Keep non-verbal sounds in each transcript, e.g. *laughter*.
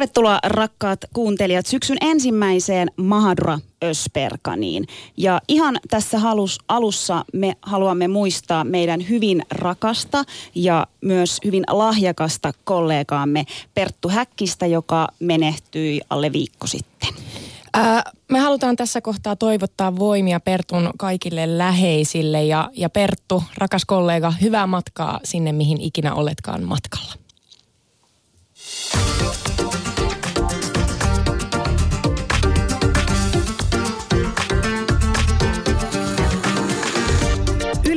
Tervetuloa rakkaat kuuntelijat syksyn ensimmäiseen Mahadura Ösperkaniin. Ja ihan tässä halus, alussa me haluamme muistaa meidän hyvin rakasta ja myös hyvin lahjakasta kollegaamme Perttu Häkkistä, joka menehtyi alle viikko sitten. Ää, me halutaan tässä kohtaa toivottaa voimia Pertun kaikille läheisille ja, ja Perttu, rakas kollega, hyvää matkaa sinne, mihin ikinä oletkaan matkalla.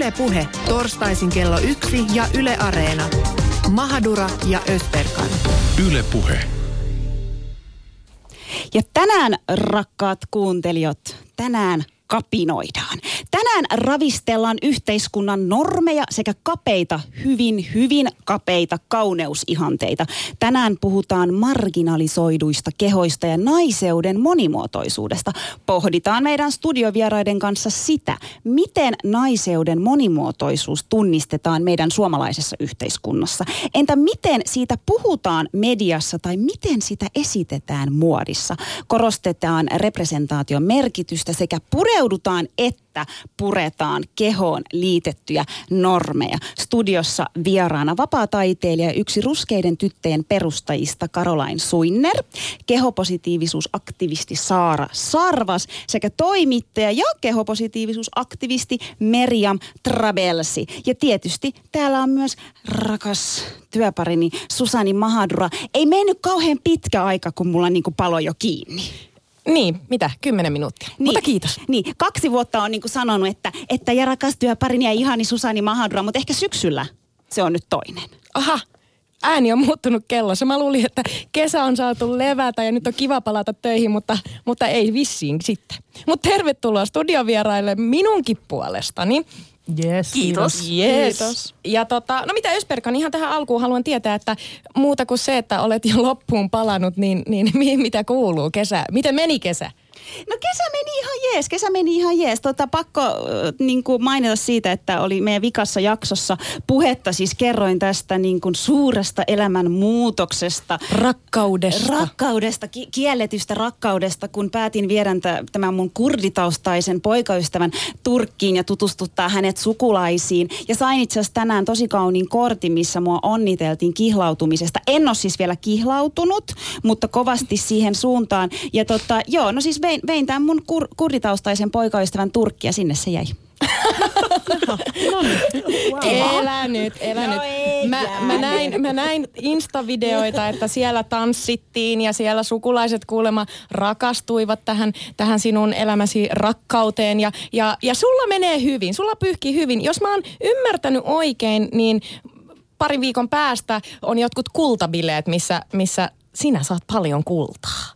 Yle Puhe, torstaisin kello yksi ja Yle Areena. Mahadura ja Ösperkan. Yle Puhe. Ja tänään, rakkaat kuuntelijat, tänään kapinoidaan. Tänään ravistellaan yhteiskunnan normeja sekä kapeita, hyvin, hyvin kapeita kauneusihanteita. Tänään puhutaan marginalisoiduista kehoista ja naiseuden monimuotoisuudesta. Pohditaan meidän studiovieraiden kanssa sitä, miten naiseuden monimuotoisuus tunnistetaan meidän suomalaisessa yhteiskunnassa. Entä miten siitä puhutaan mediassa tai miten sitä esitetään muodissa? Korostetaan representaation merkitystä sekä pureudutaan, että puretaan kehoon liitettyjä normeja. Studiossa vieraana vapaataiteilija yksi ruskeiden tytteen perustajista Caroline Suinner, kehopositiivisuusaktivisti Saara Sarvas sekä toimittaja ja kehopositiivisuusaktivisti Meriam Trabelsi. Ja tietysti täällä on myös rakas työparini Susani Mahadura. Ei mennyt kauhean pitkä aika, kun mulla niinku palo jo kiinni. Niin, mitä? Kymmenen minuuttia. Niin, mutta kiitos. Niin, kaksi vuotta on niinku sanonut, että, että ja rakas työparini ja ihani Susani Mahadura, mutta ehkä syksyllä se on nyt toinen. Aha, ääni on muuttunut kellossa. Mä luulin, että kesä on saatu levätä ja nyt on kiva palata töihin, mutta, mutta ei vissiin sitten. Mutta tervetuloa studiovieraille minunkin puolestani. Yes, kiitos. Yes. Kiitos. Ja tota, no mitä Ösperkan, ihan tähän alkuun haluan tietää, että muuta kuin se, että olet jo loppuun palannut, niin, niin *laughs* mitä kuuluu kesä? Miten meni kesä? No kesä meni ihan jees, kesä meni ihan jees. Tota, pakko äh, niin kuin mainita siitä, että oli meidän vikassa jaksossa puhetta, siis kerroin tästä niin kuin suuresta elämän muutoksesta. Rakkaudesta. Rakkaudesta, ki- kielletystä rakkaudesta, kun päätin viedä tämän mun kurditaustaisen poikaystävän Turkkiin ja tutustuttaa hänet sukulaisiin. Ja sain itse asiassa tänään tosi kauniin kortin, missä mua onniteltiin kihlautumisesta. En ole siis vielä kihlautunut, mutta kovasti siihen suuntaan. Ja tota, joo, no siis vein, vein tämän mun kur, kurditaustaisen poikaystävän Turkki ja sinne se jäi. no niin. Elä nyt, elä no nyt. Mä, mä, näin, mä näin Insta-videoita, että siellä tanssittiin ja siellä sukulaiset kuulemma rakastuivat tähän, tähän sinun elämäsi rakkauteen. Ja, ja, ja sulla menee hyvin, sulla pyyhkii hyvin. Jos mä oon ymmärtänyt oikein, niin parin viikon päästä on jotkut kultabileet, missä, missä sinä saat paljon kultaa.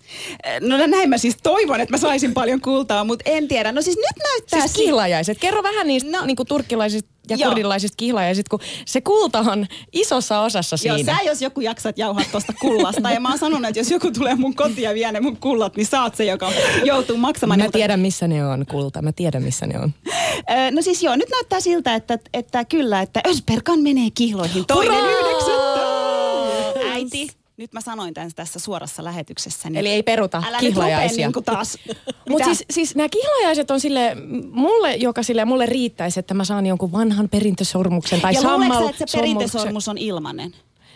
No näin mä siis toivon, että mä saisin paljon kultaa, mutta en tiedä. No siis nyt näyttää... Siis kihlajaiset. Kerro vähän niistä no, niin turkkilaisista ja joo. kurdilaisista kihlajaiset, kun se kulta on isossa osassa siinä. Joo, sä jos joku jaksat jauhaa tuosta kullasta. ja mä oon sanonut, että jos joku tulee mun kotiin ja vie ne mun kullat, niin saat se, joka joutuu maksamaan. Mä mutta... tiedän, missä ne on, kulta. Mä tiedän, missä ne on. no siis joo, nyt näyttää siltä, että, että kyllä, että Ösperkan menee kihloihin. Toinen yhdeksättä. Äiti, nyt mä sanoin tämän tässä suorassa lähetyksessä. Eli ei peruta älä kihlajaisia. Niin taas. *laughs* Mutta siis, siis nämä kihlajaiset on sille, mulle, joka sille mulle riittäisi, että mä saan jonkun vanhan perintösormuksen tai ja sammal sä, että se perintösormus on ilmanen?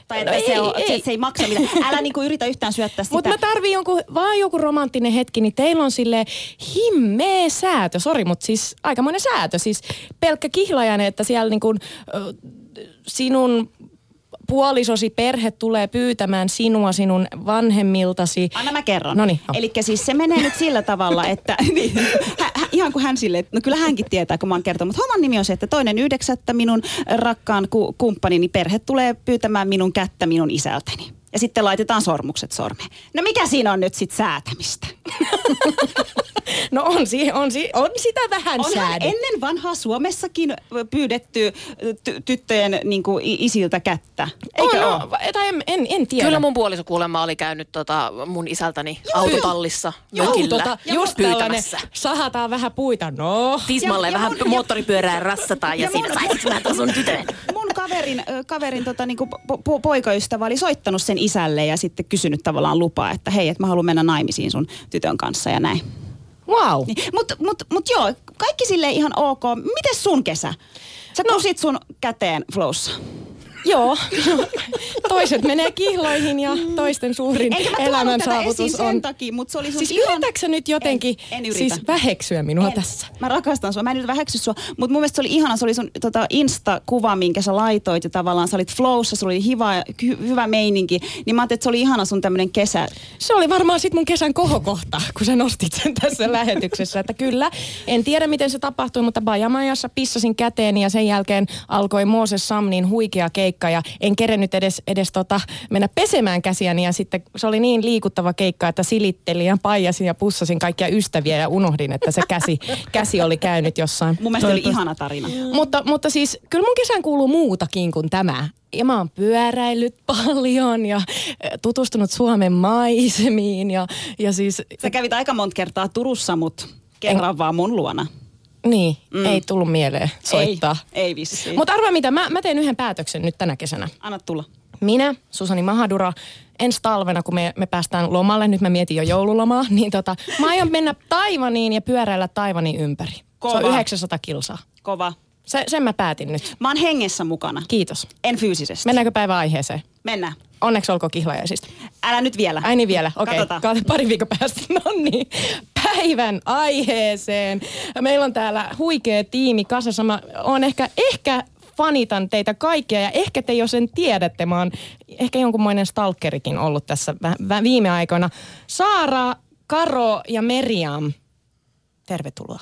Tai että no se, ei, on, ei. Se, se ei maksa mitään. Älä niinku yritä yhtään syöttää sitä. Mutta mä tarviin jonkun, vaan joku romanttinen hetki, niin teillä on sille himmeä säätö. Sori, mutta siis aikamoinen säätö. Siis pelkkä kihlajainen, että siellä niinku, sinun puolisosi perhe tulee pyytämään sinua sinun vanhemmiltasi. Anna mä kerron. Noniin. Eli siis se menee nyt sillä tavalla, että *laughs* niin, hä, hä, ihan kuin hän sille, no kyllä hänkin tietää, kun mä oon kertonut. Mutta homman nimi on se, että toinen yhdeksättä minun rakkaan ku, kumppanini perhe tulee pyytämään minun kättä minun isältäni. Ja sitten laitetaan sormukset sormeen. No mikä siinä on nyt sitten säätämistä? *laughs* No on, si- on, si- on sitä vähän Onhan säädetty. ennen vanhaa Suomessakin pyydetty ty- tyttöjen niin kuin, isiltä kättä. Eikö on, no, tai en, en, en tiedä. Kyllä mun puoliso kuulemma oli käynyt tota mun isältäni Joo. autotallissa Joo, mökillä tota, just pyytämässä. sahataan vähän puita, no. Tismalle vähän mun, moottoripyörää rassataan ja, ja siinä saisit mä sun tytön. *laughs* Mun kaverin, kaverin tota, niinku po- poikaystävä oli soittanut sen isälle ja sitten kysynyt tavallaan lupaa, että hei, että mä haluan mennä naimisiin sun tytön kanssa ja näin. Wow. Niin, Mutta mut, mut joo, kaikki sille ihan ok. Miten sun kesä? Sä no. kusit sun käteen flowssa. Joo. Toiset menee kihloihin ja toisten suurin elämän saavutus esiin sen on... takia, mutta se oli Siis ihan... yritätkö nyt jotenkin En- en yritä. siis väheksyä minua En. tässä? Mä rakastan sua. Mä en nyt väheksy sua. Mutta mun mielestä se oli ihana. Se oli sun tota, Insta-kuva, minkä sä laitoit. Ja tavallaan sä olit flowssa, sulla oli hyvä, hy, hyvä meininki. Niin mä ajattelin, että se oli ihana sun tämmönen kesä. Se oli varmaan sit mun kesän kohokohta, kun sä nostit sen tässä *laughs* lähetyksessä. Että kyllä, en tiedä miten se tapahtui, mutta Bajamajassa pissasin käteeni ja sen jälkeen alkoi Mooses Samnin huikea keikka ja en kerennyt edes, edes tota, mennä pesemään käsiäni ja sitten se oli niin liikuttava keikka, että silittelin ja paijasin ja pussasin kaikkia ystäviä ja unohdin, että se käsi, *laughs* käsi oli käynyt jossain. Mun mielestä oli ihana tarina. Mutta, mutta siis kyllä mun kesään kuuluu muutakin kuin tämä. Ja mä oon pyöräillyt paljon ja tutustunut Suomen maisemiin ja, ja siis... Sä kävit aika monta kertaa Turussa, mut kerran vaan mun luona. Niin, mm. ei tullut mieleen soittaa. Ei, ei vissiin. Mutta arvaa mitä, mä, mä teen yhden päätöksen nyt tänä kesänä. Anna tulla. Minä, Susani Mahadura, ensi talvena, kun me, me päästään lomalle, nyt mä mietin jo joululomaa, *laughs* niin tota, mä aion mennä Taivaniin ja pyöräillä Taivanin ympäri. Se Kova. on 900 kilsaa. Kova. Se, sen mä päätin nyt. Mä oon hengessä mukana. Kiitos. En fyysisesti. Mennäänkö päivän aiheeseen? Mennään. Onneksi olkoon kihlajaisista. Älä nyt vielä. Ai niin vielä, okei. Okay. Katsotaan. Pari viikon päästä. *laughs* No niin, päivän aiheeseen. Meillä on täällä huikea tiimi kasassa. Mä oon ehkä, ehkä fanitan teitä kaikkia ja ehkä te jo sen tiedätte. Mä oon ehkä jonkunmoinen stalkerikin ollut tässä viime aikoina. Saara, Karo ja Meriam, tervetuloa.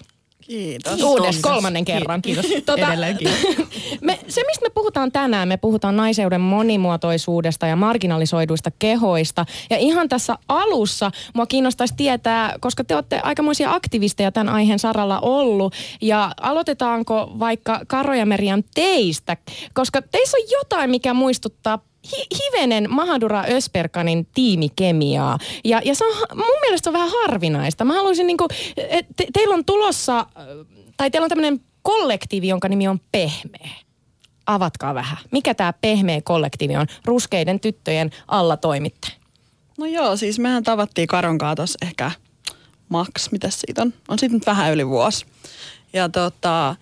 Kiitos. Uudes kolmannen kerran. Kiitos. Edelleen kiitos. *laughs* me, se, mistä me puhutaan tänään, me puhutaan naiseuden monimuotoisuudesta ja marginalisoiduista kehoista. Ja ihan tässä alussa mua kiinnostaisi tietää, koska te olette aikamoisia aktivisteja tämän aiheen saralla ollut. Ja aloitetaanko vaikka Karo ja Merian teistä, koska teissä on jotain, mikä muistuttaa hi- hivenen Mahadura Ösperkanin tiimikemiaa. Ja, ja se on, mun mielestä se on vähän harvinaista. Mä haluaisin niinku, te, teillä on tulossa, äh, tai teillä on tämmöinen kollektiivi, jonka nimi on Pehmeä. Avatkaa vähän. Mikä tämä Pehmeä kollektiivi on? Ruskeiden tyttöjen alla toimitte. No joo, siis mehän tavattiin Karon kanssa tossa ehkä maks, mitä siitä on? On siitä nyt vähän yli vuosi. Ja tota,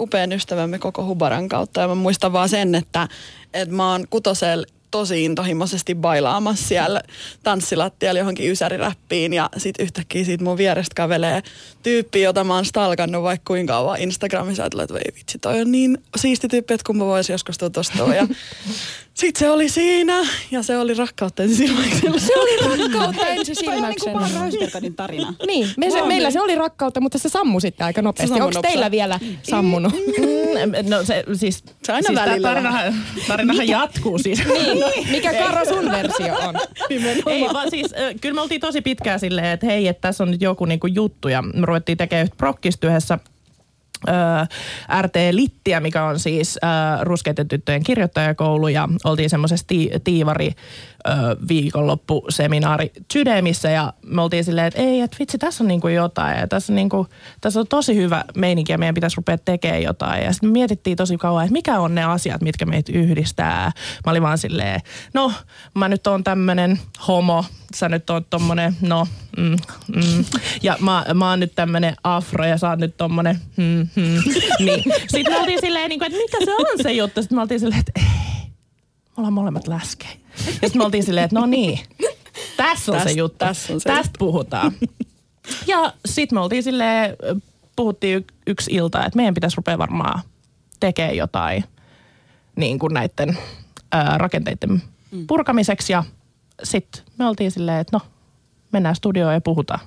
upean ystävämme koko Hubaran kautta. Ja mä muistan vaan sen, että, että mä oon kutosel tosi intohimoisesti bailaamassa siellä tanssilattialla johonkin ysäriräppiin ja sit yhtäkkiä siitä mun vierestä kävelee tyyppi, jota mä oon stalkannut vaikka kuinka kauan Instagramissa. Ajattelin, että ei vitsi, toi on niin siisti tyyppi, että kun mä voisin joskus tutustua. Ja *laughs* sit se oli siinä ja se oli rakkautta ensisilmäiksellä. Se oli rakkautta Toi on ensisilmäyksenä. niinku Barbara Ösberganin tarina. Niin, me se, meillä se oli rakkautta, mutta se sammui sitten aika nopeasti. Onko teillä vielä sammunut? Mm, No se siis... Se aina siis välillä tarinahan, tarinahan jatkuu siis. *laughs* niin, mikä Karo sun versio on? Ei, vaan siis kyllä me oltiin tosi pitkään silleen, että hei, että tässä on nyt joku niinku juttu ja me ruvettiin tekemään yhtä prokkista yhdessä RT Littiä, mikä on siis Ruskeiden tyttöjen kirjoittajakoulu ja oltiin semmoisessa ti- tiivari viikonloppuseminaari Tydemissä ja me oltiin silleen, että ei, että vitsi, tässä on niinku jotain ja tässä on, niinku, tässä on tosi hyvä meininki ja meidän pitäisi rupea tekemään jotain. Ja sitten mietittiin tosi kauan, että mikä on ne asiat, mitkä meitä yhdistää. Mä olin vaan silleen, no mä nyt oon tämmönen homo, sä nyt oot tommonen, no, mm, mm. ja mä, mä oon nyt tämmönen afro ja sä oot nyt tommonen, mm, mm. niin. Sitten me oltiin silleen, niin kuin, että mikä se on se juttu. Sitten me oltiin silleen, että ei, me ollaan molemmat läskejä. Ja sitten me oltiin silleen, että no niin, tässä on se Täst- juttu. tässä on se Tästä puhutaan. Ja sitten me oltiin silleen, puhuttiin yksi ilta, että meidän pitäisi rupea varmaan tekemään jotain niin kuin näiden ää, rakenteiden purkamiseksi. Ja sitten me oltiin silleen, että no, mennään studioon ja puhutaan.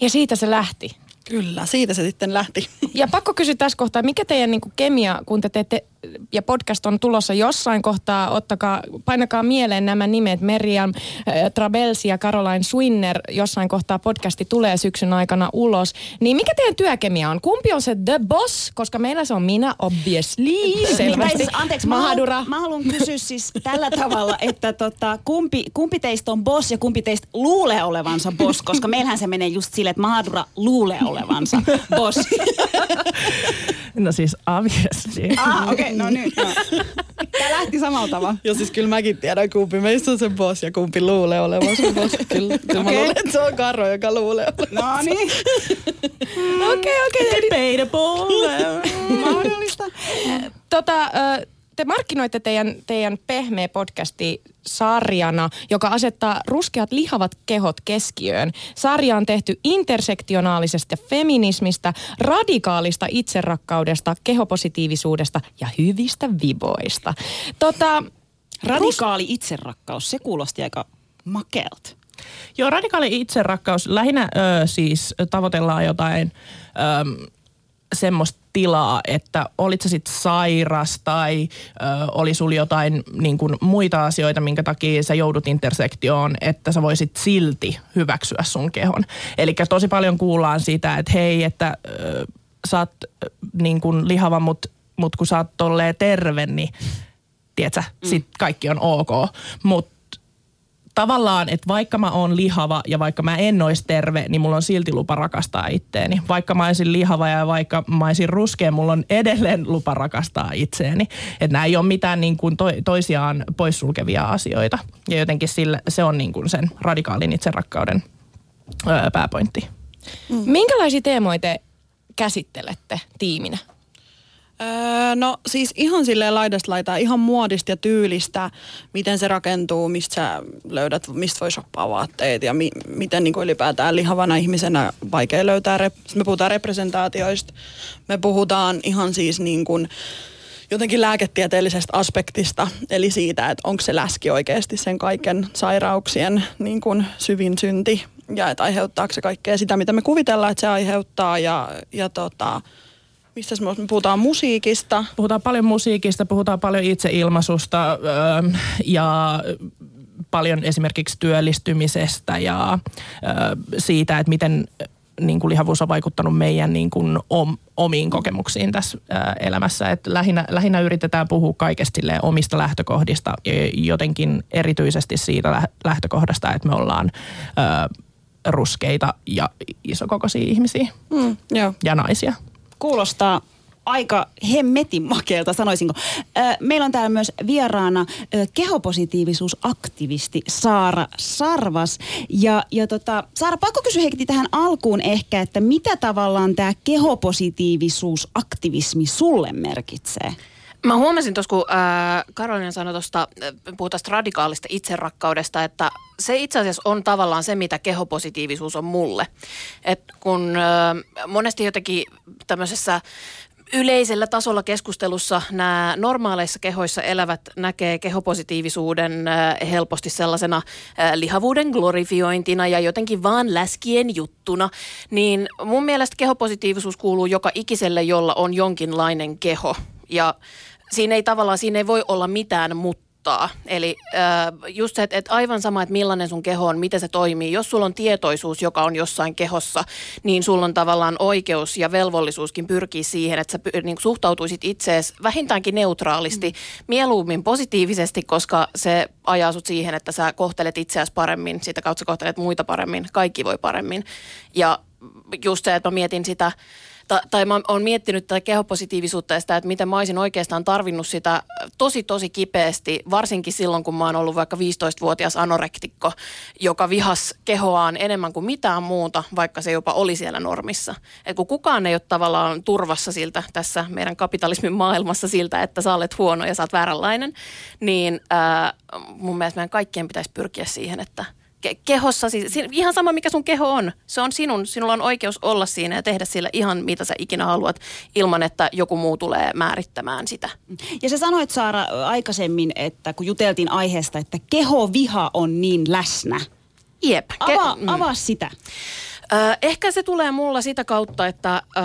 Ja siitä se lähti. Kyllä, siitä se sitten lähti. Ja pakko kysyä tässä kohtaa, mikä teidän niin kemia, kun te teette, ja podcast on tulossa jossain kohtaa, ottakaa, painakaa mieleen nämä nimet, Meriam äh, Trabelsi ja Caroline Swinner, jossain kohtaa podcasti tulee syksyn aikana ulos. Niin mikä teidän työkemia on? Kumpi on se the boss? Koska meillä se on minä, obviously, Tai selvästi. siis, anteeksi, mä, Mahadura. haluan, mä haluan kysyä siis tällä tavalla, että tota, kumpi, kumpi teistä on boss ja kumpi teistä luulee olevansa boss, koska meillähän se menee just sille, että Mahadura luulee olevansa boss. *laughs* No siis obviously. Ah, okei, okay, no nyt. No. Tää lähti samalla tavalla. Ja siis kyllä mäkin tiedän, kumpi meistä on se boss ja kumpi luulee olevansa boss. *laughs* Kyllä, kyllä okay. mä luulen, että se on Karro, joka luulee olevansa. No niin. Okei, okei. Debatable. *laughs* Mahdollista. Tota, ö, te markkinoitte teidän, teidän pehmeä podcasti sarjana, joka asettaa ruskeat lihavat kehot keskiöön. Sarja on tehty intersektionaalisesta feminismistä, radikaalista itserakkaudesta, kehopositiivisuudesta ja hyvistä viboista. Tota, Radikaali itserakkaus, se kuulosti aika makealta. Joo, radikaali itserakkaus. Lähinnä ö, siis tavoitellaan jotain ö, semmoista tilaa, että olit sä sitten sairas tai ö, oli sulla jotain niin kuin muita asioita, minkä takia sä joudut intersektioon, että sä voisit silti hyväksyä sun kehon. Eli tosi paljon kuullaan siitä, että hei, että ö, sä oot ö, niin kuin lihava, mutta mut kun sä oot tolleen terve, niin tiedätkö, sit kaikki on ok. Mutta tavallaan, että vaikka mä oon lihava ja vaikka mä en olisi terve, niin mulla on silti lupa rakastaa itteeni. Vaikka mä olisin lihava ja vaikka mä olisin ruskea, mulla on edelleen lupa rakastaa itseeni. Että nämä ei ole mitään niin kuin to, toisiaan poissulkevia asioita. Ja jotenkin sille, se on niin kuin sen radikaalin itserakkauden pääpointti. minkälaisia teemoja te käsittelette tiiminä? Öö, no siis ihan silleen laidasta laitaa, ihan muodista ja tyylistä, miten se rakentuu, mistä sä löydät, mistä voi shoppaa vaatteet ja mi- miten niin ylipäätään lihavana ihmisenä vaikea löytää. Rep- me puhutaan representaatioista, me puhutaan ihan siis niin kuin jotenkin lääketieteellisestä aspektista, eli siitä, että onko se läski oikeasti sen kaiken sairauksien niin kuin syvin synti ja että aiheuttaako se kaikkea sitä, mitä me kuvitellaan, että se aiheuttaa ja, ja tota, Mistä me puhutaan musiikista? Puhutaan paljon musiikista, puhutaan paljon itseilmaisusta öö, ja paljon esimerkiksi työllistymisestä ja öö, siitä, että miten niin kuin lihavuus on vaikuttanut meidän niin kuin om, omiin kokemuksiin tässä ää, elämässä. Et lähinnä, lähinnä yritetään puhua kaikesta omista lähtökohdista, jotenkin erityisesti siitä lä- lähtökohdasta, että me ollaan ää, ruskeita ja isokokoisia ihmisiisiä Mm, joo. ja naisia. Kuulostaa aika hemmetin makeelta, sanoisinko. Meillä on täällä myös vieraana kehopositiivisuusaktivisti Saara Sarvas. Ja, ja tota, Saara, pakko kysyä heti tähän alkuun ehkä, että mitä tavallaan tämä kehopositiivisuusaktivismi sulle merkitsee? Mä huomasin tuossa, kun ää, Karolina sanoi tuosta, puhutaan radikaalista itserakkaudesta, että se itse asiassa on tavallaan se, mitä kehopositiivisuus on mulle. Et kun ää, monesti jotenkin tämmöisessä yleisellä tasolla keskustelussa nämä normaaleissa kehoissa elävät näkee kehopositiivisuuden äh, helposti sellaisena äh, lihavuuden glorifiointina ja jotenkin vaan läskien juttuna, niin mun mielestä kehopositiivisuus kuuluu joka ikiselle, jolla on jonkinlainen keho. Ja siinä ei tavallaan, siinä ei voi olla mitään mutta. Eli äh, just se, että, että aivan sama, että millainen sun keho on, miten se toimii. Jos sulla on tietoisuus, joka on jossain kehossa, niin sulla on tavallaan oikeus ja velvollisuuskin pyrkiä siihen, että sä niin suhtautuisit itseesi vähintäänkin neutraalisti, mm. mieluummin positiivisesti, koska se ajaa sut siihen, että sä kohtelet itseäsi paremmin, sitä kautta sä kohtelet muita paremmin, kaikki voi paremmin. Ja just se, että mä mietin sitä, ta, tai mä oon miettinyt tätä kehopositiivisuutta ja sitä, että miten mä olisin oikeastaan tarvinnut sitä tosi tosi kipeästi, varsinkin silloin kun mä oon ollut vaikka 15-vuotias anorektikko, joka vihas kehoaan enemmän kuin mitään muuta, vaikka se jopa oli siellä normissa. Et kun kukaan ei ole tavallaan turvassa siltä tässä meidän kapitalismin maailmassa siltä, että sä olet huono ja sä oot vääränlainen, niin ää, mun mielestä meidän kaikkien pitäisi pyrkiä siihen, että – ke- kehossa, siis si- ihan sama mikä sun keho on, se on sinun, sinulla on oikeus olla siinä ja tehdä sillä ihan mitä sä ikinä haluat ilman, että joku muu tulee määrittämään sitä. Ja sä sanoit Saara aikaisemmin, että kun juteltiin aiheesta, että kehoviha on niin läsnä. Jep. Avaa, mm. avaa sitä. Ehkä se tulee mulla sitä kautta, että ö,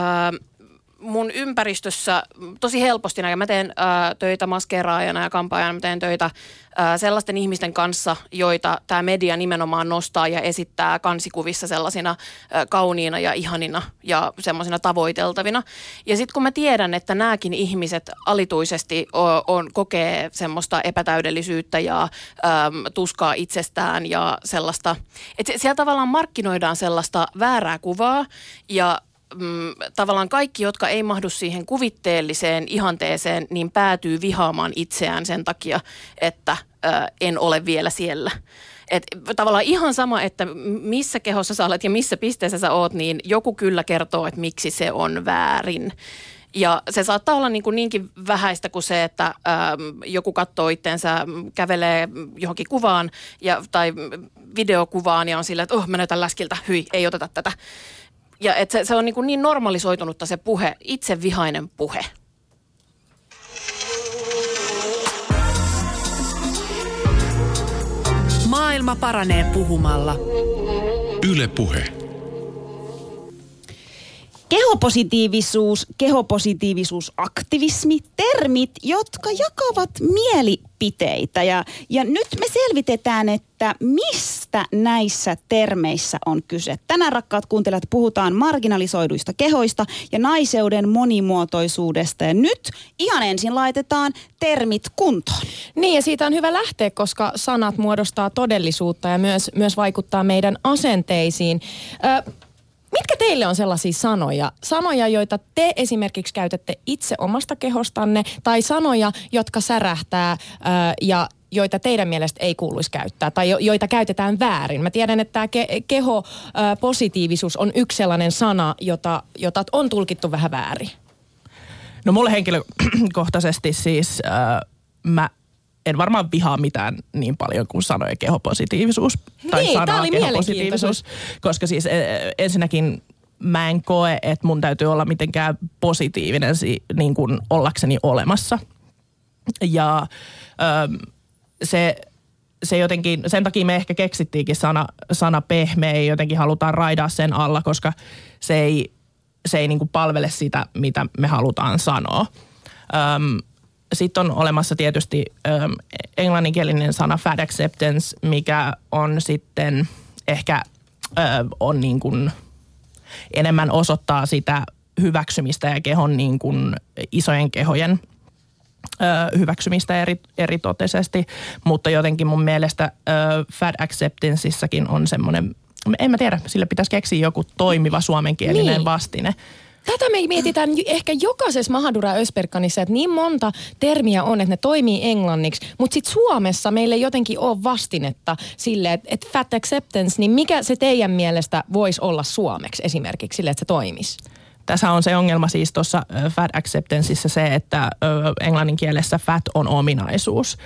mun ympäristössä tosi helposti, ja mä teen ö, töitä maskeeraajana ja kampaajana, mä teen töitä ö, sellaisten ihmisten kanssa, joita tämä media nimenomaan nostaa ja esittää kansikuvissa sellaisina ö, kauniina ja ihanina ja semmoisina tavoiteltavina. Ja sitten kun mä tiedän, että nämäkin ihmiset alituisesti o, on, kokee semmoista epätäydellisyyttä ja ö, tuskaa itsestään ja sellaista, että siellä tavallaan markkinoidaan sellaista väärää kuvaa ja mm, tavallaan kaikki, jotka ei mahdu siihen kuvitteelliseen ihanteeseen, niin päätyy vihaamaan itseään sen takia, että ö, en ole vielä siellä. Et tavallaan ihan sama, että missä kehossa sä olet ja missä pisteessä sä oot, niin joku kyllä kertoo, että miksi se on väärin. Ja se saattaa olla niin kuin niinkin vähäistä kuin se, että ähm, joku katsoo itseensä, kävelee johonkin kuvaan ja, tai videokuvaan ja on sillä, että oh, mä näytän läskiltä, hyi, ei oteta tätä. Ja et se, se on niin, kuin niin normalisoitunutta se puhe, itsevihainen puhe. Maailma paranee puhumalla. Yle Puhe. Kehopositiivisuus, kehopositiivisuusaktivismi, termit, jotka jakavat mielipiteitä. Ja, ja nyt me selvitetään, että mistä näissä termeissä on kyse. Tänään rakkaat kuuntelijat puhutaan marginalisoiduista kehoista ja naiseuden monimuotoisuudesta. Ja nyt ihan ensin laitetaan termit kuntoon. Niin ja siitä on hyvä lähteä, koska sanat muodostaa todellisuutta ja myös, myös vaikuttaa meidän asenteisiin. Ö, Mitkä teille on sellaisia sanoja? Sanoja, joita te esimerkiksi käytätte itse omasta kehostanne tai sanoja, jotka särähtää ää, ja joita teidän mielestä ei kuuluisi käyttää tai jo, joita käytetään väärin. Mä tiedän, että tämä ke, keho ää, positiivisuus on yksi sellainen sana, jota, jota on tulkittu vähän väärin. No mulle henkilökohtaisesti siis äh, mä en varmaan vihaa mitään niin paljon kuin sanoja kehopositiivisuus. Tai Niin, sanaa oli kehopositiivisuus. Koska siis eh, ensinnäkin mä en koe, että mun täytyy olla mitenkään positiivinen si- niin kuin ollakseni olemassa. Ja se, se jotenkin, sen takia me ehkä keksittiinkin sana, sana pehmeä ja jotenkin halutaan raidaa sen alla, koska se ei, se ei niin kuin palvele sitä, mitä me halutaan sanoa. Öm, sitten on olemassa tietysti öm, englanninkielinen sana fat acceptance, mikä on sitten ehkä ö, on niin kuin enemmän osoittaa sitä hyväksymistä ja kehon niin kuin isojen kehojen ö, hyväksymistä eri, eritoteisesti, mutta jotenkin mun mielestä ö, fat acceptanceissakin on semmoinen, en mä tiedä, sille pitäisi keksiä joku toimiva suomenkielinen Niin. vastine. Tätä me mietitään ehkä jokaisessa Mahadura Ösperkanissa, että niin monta termiä on, että ne toimii englanniksi, mutta sitten Suomessa meillä ei jotenkin ole vastinetta sille, että, että fat acceptance, niin mikä se teidän mielestä voisi olla suomeksi esimerkiksi sille, että se toimisi? Tässä on se ongelma siis tuossa fat acceptanceissa se, että englannin kielessä fat on ominaisuus.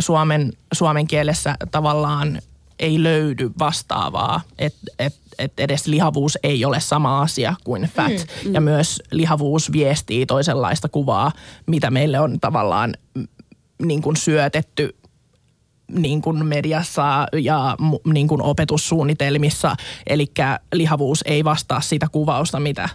Suomen, suomen kielessä tavallaan ei löydy vastaavaa, että et, et edes lihavuus ei ole sama asia kuin fat. Mm, Ja myös lihavuus viestii toisenlaista kuvaa, mitä meille on tavallaan mm, niin kuin syötetty niin kuin mediassa ja niin kuin opetussuunnitelmissa. Eli lihavuus ei vastaa sitä kuvausta, mitä,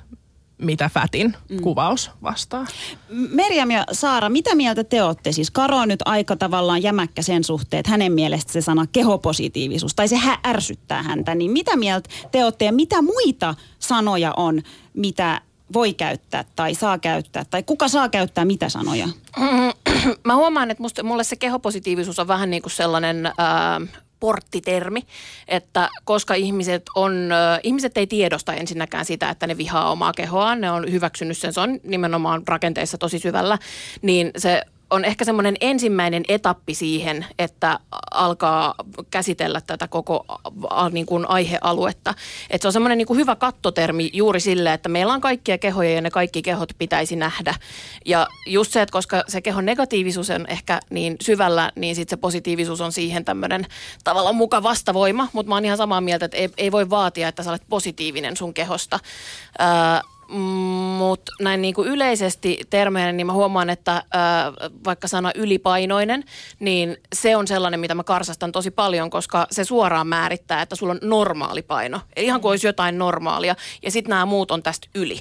mitä fatin mm. kuvaus vastaa. Merjam ja Saara, mitä mieltä te olette? Siis Karo on nyt aika tavallaan jämäkkä sen suhteen, että hänen mielestä se sana kehopositiivisuus, tai se hä- ärsyttää häntä. Niin mitä mieltä te olette ja mitä muita sanoja on, mitä voi käyttää tai saa käyttää? Tai kuka saa käyttää mitä sanoja? *clears throat* Mä huomaan, että musta, mulle se kehopositiivisuus on vähän niin kuin sellainen ää, porttitermi, että koska ihmiset on, ihmiset ei tiedosta ensinnäkään sitä, että ne vihaa omaa kehoaan, ne on hyväksynyt sen, se on nimenomaan rakenteissa tosi syvällä, niin se on ehkä semmoinen ensimmäinen etappi siihen, että alkaa käsitellä tätä koko niin kuin aihealuetta. Et se on semmoinen niin kuin hyvä kattotermi juuri sille, että meillä on kaikkia kehoja ja ne kaikki kehot pitäisi nähdä. Ja just se, että koska se kehon negatiivisuus on ehkä niin syvällä, niin sitten se positiivisuus on siihen tämmöinen tavallaan muka vastavoima. Mutta mä oon ihan samaa mieltä, että ei, ei voi vaatia, että sä olet positiivinen sun kehosta. Ää, mutta näin niin kuin yleisesti termeenä, niin mä huomaan, että ää, vaikka sana ylipainoinen, niin se on sellainen, mitä mä karsastan tosi paljon, koska se suoraan määrittää, että sulla on normaali paino. Eli ihan kuin olisi jotain normaalia, ja sitten nämä muut on tästä yli.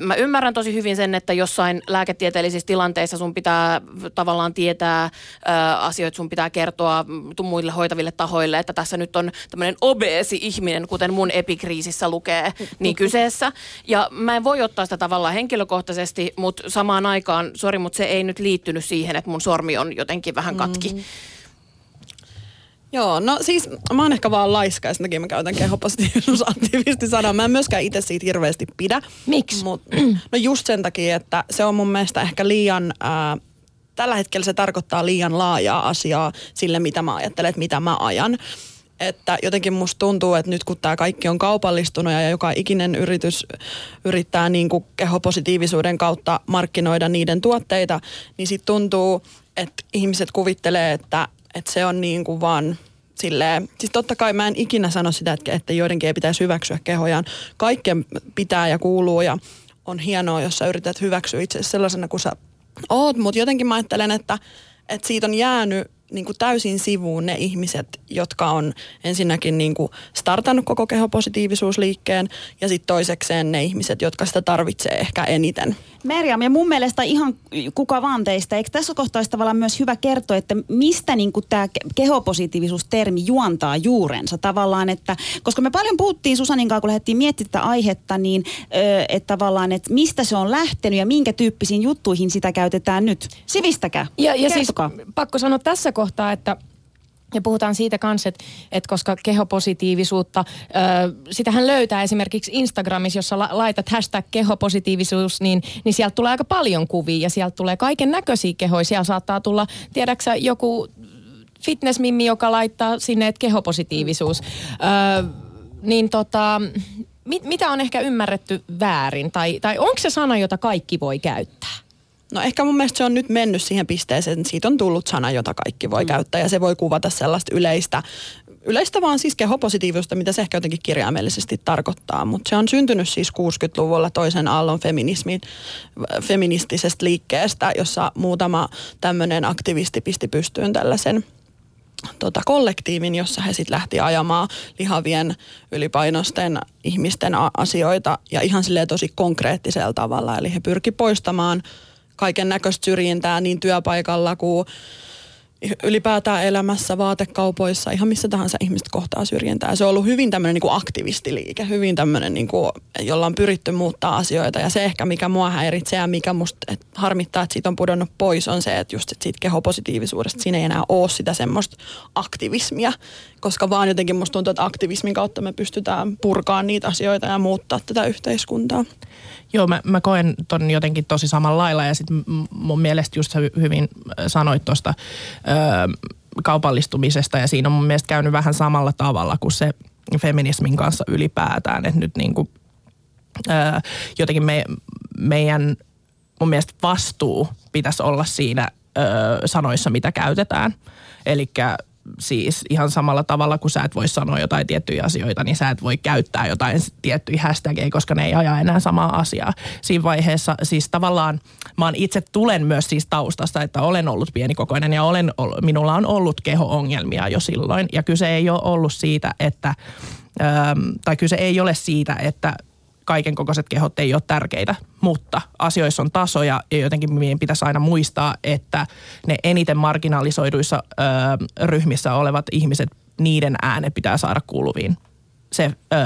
Mä ymmärrän tosi hyvin sen, että jossain lääketieteellisissä tilanteissa sun pitää tavallaan tietää ää, asioita, sun pitää kertoa muille hoitaville tahoille, että tässä nyt on tämmöinen obeesi ihminen, kuten mun epikriisissä lukee, niin kyseessä. Ja mä en voi ottaa sitä tavallaan henkilökohtaisesti, mutta samaan aikaan, sori, mutta se ei nyt liittynyt siihen, että mun sormi on jotenkin vähän katki. Mm. Joo, no siis mä oon ehkä vaan laiska ja sen takia mä käytän kehopositiivisuusaktivisti *laughs* sanaa. Mä en myöskään itse siitä hirveästi pidä. Miksi? Mut, no just sen takia, että se on mun mielestä ehkä liian... Ää, tällä hetkellä se tarkoittaa liian laajaa asiaa sille, mitä mä ajattelen, että mitä mä ajan. Että jotenkin musta tuntuu, että nyt kun tämä kaikki on kaupallistunut ja joka ikinen yritys yrittää niin kuin kehopositiivisuuden kautta markkinoida niiden tuotteita, niin sitten tuntuu, että ihmiset kuvittelee, että, että se on niin kuin vaan silleen, siis totta kai mä en ikinä sano sitä, että, että joidenkin ei pitäisi hyväksyä kehojaan. Kaikkeen pitää ja kuuluu ja on hienoa, jos sä yrität hyväksyä itse sellaisena kuin sä oot, mutta jotenkin mä ajattelen, että, että siitä on jäänyt niin kuin täysin sivuun ne ihmiset, jotka on ensinnäkin niin kuin startannut koko kehopositiivisuusliikkeen ja sitten toisekseen ne ihmiset, jotka sitä tarvitsee ehkä eniten. Merjam, ja mun mielestä ihan kuka vaan teistä, eikö tässä kohtaa tavallaan myös hyvä kertoa, että mistä niin tämä kehopositiivisuustermi juontaa juurensa tavallaan, että koska me paljon puhuttiin Susanin kanssa, kun lähdettiin miettimään tätä aihetta, niin että tavallaan, että mistä se on lähtenyt ja minkä tyyppisiin juttuihin sitä käytetään nyt. Sivistäkää. Ja, ja siis pakko sanoa tässä kohtaa, että ja puhutaan siitä kanssa, että, että koska kehopositiivisuutta, ö, sitähän löytää esimerkiksi Instagramissa, jossa la, laitat hashtag kehopositiivisuus, niin, niin sieltä tulee aika paljon kuvia ja sieltä tulee kaiken näköisiä kehoja. Siellä saattaa tulla, tiedäksä, joku fitnessmimmi, joka laittaa sinne, että kehopositiivisuus. Ö, niin tota, mit, mitä on ehkä ymmärretty väärin tai, tai onko se sana, jota kaikki voi käyttää? No ehkä mun mielestä se on nyt mennyt siihen pisteeseen, että siitä on tullut sana, jota kaikki voi mm. käyttää ja se voi kuvata sellaista yleistä, yleistä vaan siis kehopositiivista, mitä se ehkä jotenkin kirjaimellisesti tarkoittaa. Mutta se on syntynyt siis 60-luvulla toisen aallon feminismin, feministisestä liikkeestä, jossa muutama tämmöinen aktivisti pisti pystyyn tällaisen tota, kollektiivin, jossa he sitten lähti ajamaan lihavien ylipainosten ihmisten asioita ja ihan silleen tosi konkreettisella tavalla. Eli he pyrki poistamaan kaiken näköistä syrjintää niin työpaikalla kuin ylipäätään elämässä, vaatekaupoissa, ihan missä tahansa ihmiset kohtaa syrjintää. Se on ollut hyvin tämmöinen niin aktivistiliike, hyvin tämmöinen, niin kuin, jolla on pyritty muuttaa asioita. Ja se ehkä, mikä mua häiritsee ja mikä musta et harmittaa, että siitä on pudonnut pois, on se, että just että siitä kehopositiivisuudesta siinä ei enää ole sitä semmoista aktivismia. Koska vaan jotenkin musta tuntuu, että aktivismin kautta me pystytään purkaan niitä asioita ja muuttaa tätä yhteiskuntaa. Joo, mä, mä koen ton jotenkin tosi samalla lailla ja sitten mun mielestä just sä hyvin sanoit tuosta kaupallistumisesta ja siinä on mun mielestä käynyt vähän samalla tavalla kuin se feminismin kanssa ylipäätään, että nyt niin kuin, ö, jotenkin me, meidän mun mielestä vastuu pitäisi olla siinä ö, sanoissa, mitä käytetään. Eli siis ihan samalla tavalla, kun sä et voi sanoa jotain tiettyjä asioita, niin sä et voi käyttää jotain tiettyjä hashtageja, koska ne ei aja enää samaa asiaa. Siinä vaiheessa siis tavallaan mä itse tulen myös siis taustasta, että olen ollut pienikokoinen ja olen, minulla on ollut keho-ongelmia jo silloin. Ja kyse ei ole ollut siitä, että, tai kyse ei ole siitä, että kaiken kokoiset kehot ei ole tärkeitä, mutta asioissa on tasoja ja jotenkin meidän pitäisi aina muistaa, että ne eniten marginalisoiduissa ö, ryhmissä olevat ihmiset, niiden ääne pitää saada kuuluviin. Se, ö,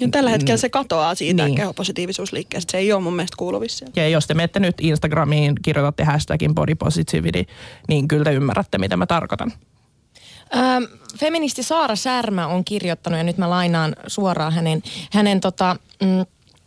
ja tällä hetkellä se katoaa siitä niin. kehopositiivisuusliikkeestä. Se ei ole mun mielestä kuuluvissa. Ja jos te menette nyt Instagramiin, kirjoitatte hashtagin body positivity, niin kyllä te ymmärrätte, mitä mä tarkoitan. Ähm, feministi Saara Särmä on kirjoittanut, ja nyt mä lainaan suoraan hänen, hänen tota, mm,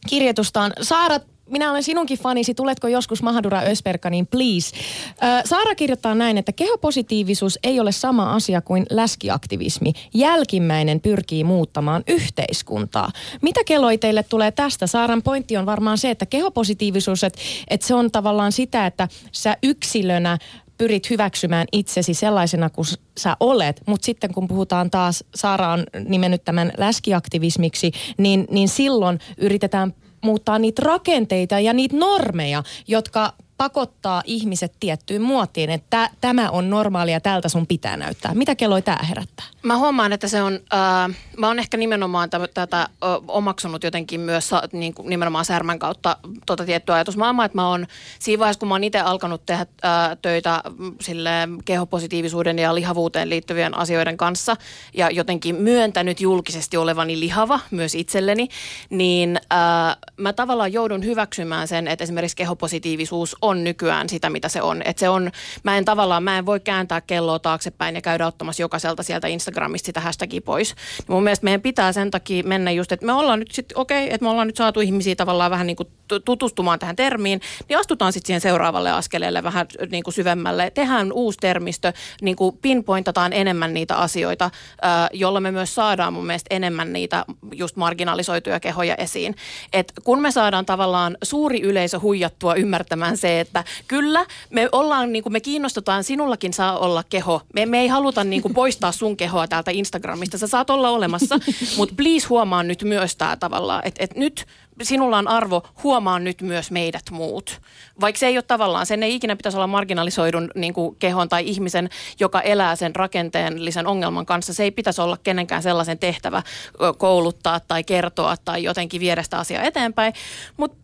kirjoitustaan. Saara, minä olen sinunkin fanisi, tuletko joskus Mahadura Ösperka, niin please. Äh, Saara kirjoittaa näin, että kehopositiivisuus ei ole sama asia kuin läskiaktivismi. Jälkimmäinen pyrkii muuttamaan yhteiskuntaa. Mitä keloi teille tulee tästä? Saaran pointti on varmaan se, että kehopositiivisuus, että, että se on tavallaan sitä, että sä yksilönä pyrit hyväksymään itsesi sellaisena kuin sä olet, mutta sitten kun puhutaan taas, Saara on nimennyt tämän läskiaktivismiksi, niin, niin silloin yritetään muuttaa niitä rakenteita ja niitä normeja, jotka pakottaa ihmiset tiettyyn muotiin, että tämä on normaalia, tältä sun pitää näyttää. Mitä kelloi tämä herättää? Mä huomaan, että se on, äh, mä oon ehkä nimenomaan t- tätä äh, omaksunut jotenkin myös sa, niin kuin nimenomaan Särmän kautta tota tiettyä ajatusmaailmaa, että mä oon siinä vaiheessa, kun mä oon itse alkanut tehdä äh, töitä sille kehopositiivisuuden ja lihavuuteen liittyvien asioiden kanssa ja jotenkin myöntänyt julkisesti olevani lihava myös itselleni, niin äh, mä tavallaan joudun hyväksymään sen, että esimerkiksi kehopositiivisuus on on nykyään sitä, mitä se on. Et se on. Mä en tavallaan, mä en voi kääntää kelloa taaksepäin ja käydä ottamassa jokaiselta sieltä Instagramista sitä hashtagia pois. Ja mun mielestä meidän pitää sen takia mennä just, että me ollaan nyt sitten, okei, okay, että me ollaan nyt saatu ihmisiä tavallaan vähän niin kuin tutustumaan tähän termiin, niin astutaan sitten siihen seuraavalle askeleelle vähän niin kuin syvemmälle. Tehdään uusi termistö, niin kuin pinpointataan enemmän niitä asioita, jolla me myös saadaan mun mielestä enemmän niitä just marginalisoituja kehoja esiin. Et kun me saadaan tavallaan suuri yleisö huijattua ymmärtämään se, että kyllä me ollaan, niin kuin me kiinnostutaan, sinullakin saa olla keho. Me, me ei haluta niin kuin *laughs* poistaa sun kehoa täältä Instagramista, sä saat olla olemassa, *laughs* mutta please huomaa nyt myös tämä tavallaan, että et nyt sinulla on arvo, huomaa nyt myös meidät muut. Vaikka se ei ole tavallaan, sen ei ikinä pitäisi olla marginalisoidun niin kuin kehon tai ihmisen, joka elää sen rakenteellisen ongelman kanssa. Se ei pitäisi olla kenenkään sellaisen tehtävä kouluttaa tai kertoa tai jotenkin viedä sitä asiaa eteenpäin. Mutta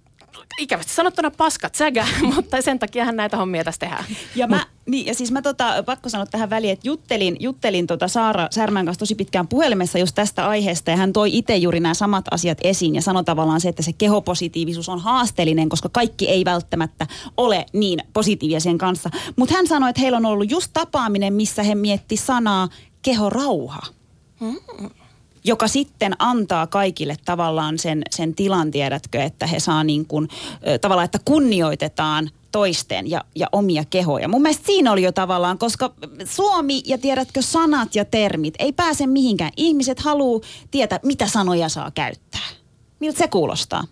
ikävästi sanottuna paskat sägä, *laughs* mutta sen takia näitä hommia tässä tehdään. Ja mä, niin, ja siis mä tota, pakko sanoa tähän väliin, että juttelin, juttelin tota Saara Särmän kanssa tosi pitkään puhelimessa just tästä aiheesta ja hän toi itse juuri nämä samat asiat esiin ja sanoi tavallaan se, että se kehopositiivisuus on haasteellinen, koska kaikki ei välttämättä ole niin positiivisia sen kanssa. Mutta hän sanoi, että heillä on ollut just tapaaminen, missä he mietti sanaa kehorauha. Hmm joka sitten antaa kaikille tavallaan sen, sen tilan, tiedätkö, että he saa niin kuin, tavallaan, että kunnioitetaan toisten ja, ja omia kehoja. Mun mielestä siinä oli jo tavallaan, koska suomi ja tiedätkö sanat ja termit ei pääse mihinkään. Ihmiset haluaa tietää, mitä sanoja saa käyttää. Miltä se kuulostaa?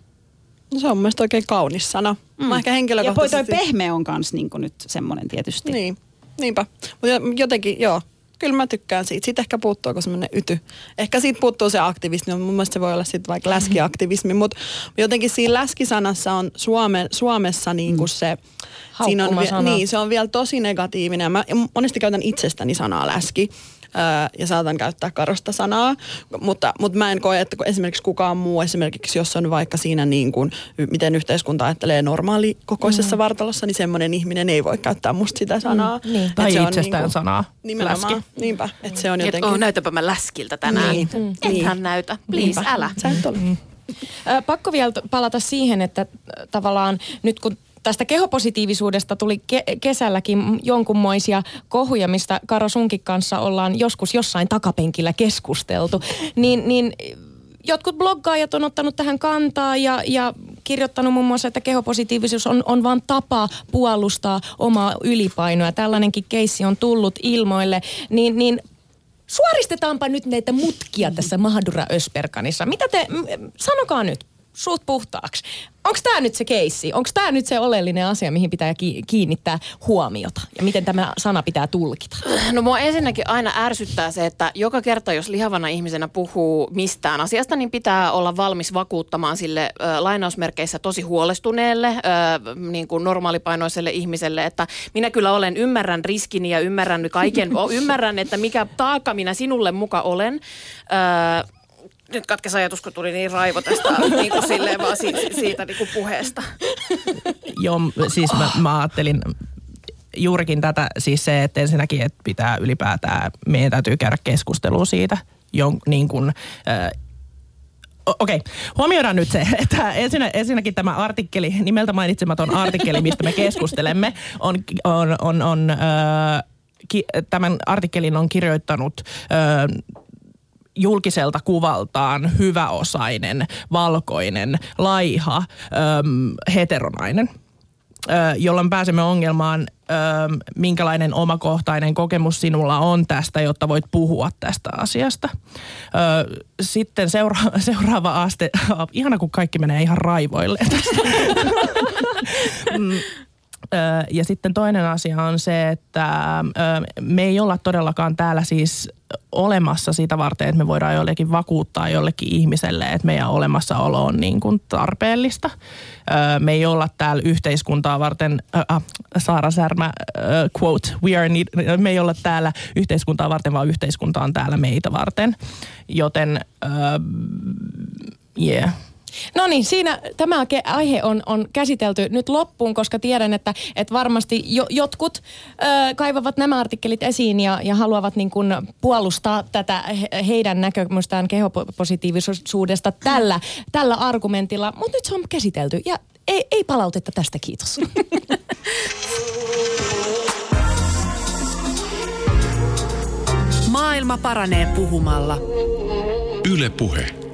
No se on mielestäni oikein kaunis sana. Mm. Mä ehkä henkilökohtaisesti... Ja toi pehme on kans niin nyt semmoinen tietysti. Niin, niinpä. Mutta jotenkin, joo, kyllä mä tykkään siitä. Siitä ehkä puuttuu semmoinen yty. Ehkä siitä puuttuu se aktivismi. Mun mielestä se voi olla sitten vaikka läskiaktivismi, mutta jotenkin siinä läskisanassa on Suome, Suomessa niin kuin se... Siinä on, niin, se on vielä tosi negatiivinen. Mä monesti käytän itsestäni sanaa läski ja saatan käyttää karosta sanaa, mutta, mutta mä en koe, että esimerkiksi kukaan muu, esimerkiksi jos on vaikka siinä niin kuin, miten yhteiskunta ajattelee normaali kokoisessa mm. vartalossa, niin semmoinen ihminen ei voi käyttää musta sitä sanaa. Mm. Niin. Tai se itsestään niin kuin, sanaa. Nimenomaan, läski. niinpä, että se on jotenkin... Et, oh, näytäpä mä läskiltä tänään. Niin. Mm. Ethän näytä, please, niinpä. älä. Sä et ole. Mm. Pakko vielä palata siihen, että tavallaan nyt kun tästä kehopositiivisuudesta tuli ke- kesälläkin jonkunmoisia kohuja, mistä Karo sunkin kanssa ollaan joskus jossain takapenkillä keskusteltu. Niin, niin jotkut bloggaajat on ottanut tähän kantaa ja, ja kirjoittanut muun muassa, että kehopositiivisuus on, on vain tapa puolustaa omaa ylipainoa. Tällainenkin keissi on tullut ilmoille. Niin, niin suoristetaanpa nyt näitä mutkia tässä Mahadura Ösperkanissa. Mitä te, sanokaa nyt, suut puhtaaksi. Onko tämä nyt se keissi? Onko tämä nyt se oleellinen asia, mihin pitää kiinnittää huomiota? Ja miten tämä sana pitää tulkita? No mua ensinnäkin aina ärsyttää se, että joka kerta, jos lihavana ihmisenä puhuu mistään asiasta, niin pitää olla valmis vakuuttamaan sille ö, lainausmerkeissä tosi huolestuneelle, ö, niin kuin normaalipainoiselle ihmiselle, että minä kyllä olen, ymmärrän riskini ja ymmärrän kaiken, *laughs* ymmärrän, että mikä taakka minä sinulle muka olen. Ö, nyt katkes ajatus, kun tuli niin raivo tästä niin kuin silleen vaan si- siitä niin kuin puheesta. Joo, siis mä, mä ajattelin juurikin tätä, siis se, että ensinnäkin, että pitää ylipäätään, meidän täytyy käydä keskustelua siitä, jon, niin kuin, äh, Okei, okay. huomioidaan nyt se, että ensinnä, ensinnäkin tämä artikkeli, nimeltä mainitsematon artikkeli, mistä me keskustelemme, on, on, on, on äh, ki, tämän artikkelin on kirjoittanut äh, julkiselta kuvaltaan hyväosainen, valkoinen, laiha, äm, heteronainen jolloin pääsemme ongelmaan, minkälainen omakohtainen kokemus sinulla on tästä, jotta voit puhua tästä asiasta. Sitten seura- *laughs* seuraava aste, *laughs* ihana kun kaikki menee ihan raivoille tästä. *laughs* Mm, ja sitten toinen asia on se, että me ei olla todellakaan täällä siis olemassa sitä varten, että me voidaan jollekin vakuuttaa jollekin ihmiselle, että meidän olemassaolo on niin kuin tarpeellista. Me ei olla täällä yhteiskuntaa varten, äh, Saara Särmä, äh, quote, we are need, me ei olla täällä yhteiskuntaa varten, vaan yhteiskunta on täällä meitä varten. Joten, äh, yeah No niin, siinä tämä aihe on, on käsitelty nyt loppuun, koska tiedän, että, että varmasti jo, jotkut ö, kaivavat nämä artikkelit esiin ja, ja haluavat niin kuin puolustaa tätä he, heidän näkemystään kehopositiivisuudesta tällä, tällä argumentilla. Mutta nyt se on käsitelty ja ei, ei palautetta tästä, kiitos. *laughs* Maailma paranee puhumalla. Yle Puhe.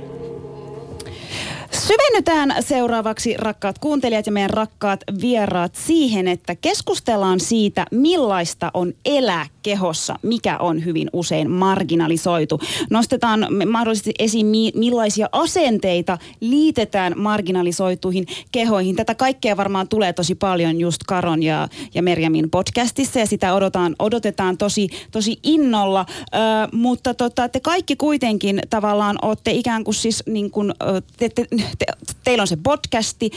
Syvennytään seuraavaksi, rakkaat kuuntelijat ja meidän rakkaat vieraat, siihen, että keskustellaan siitä, millaista on elää kehossa, mikä on hyvin usein marginalisoitu. Nostetaan mahdollisesti esiin, millaisia asenteita liitetään marginalisoituihin kehoihin. Tätä kaikkea varmaan tulee tosi paljon just Karon ja, ja Merjamin podcastissa ja sitä odotetaan, odotetaan tosi, tosi innolla. Ö, mutta tota, te kaikki kuitenkin tavallaan olette ikään kuin siis niin kuin, te, te, te, teillä on se podcasti,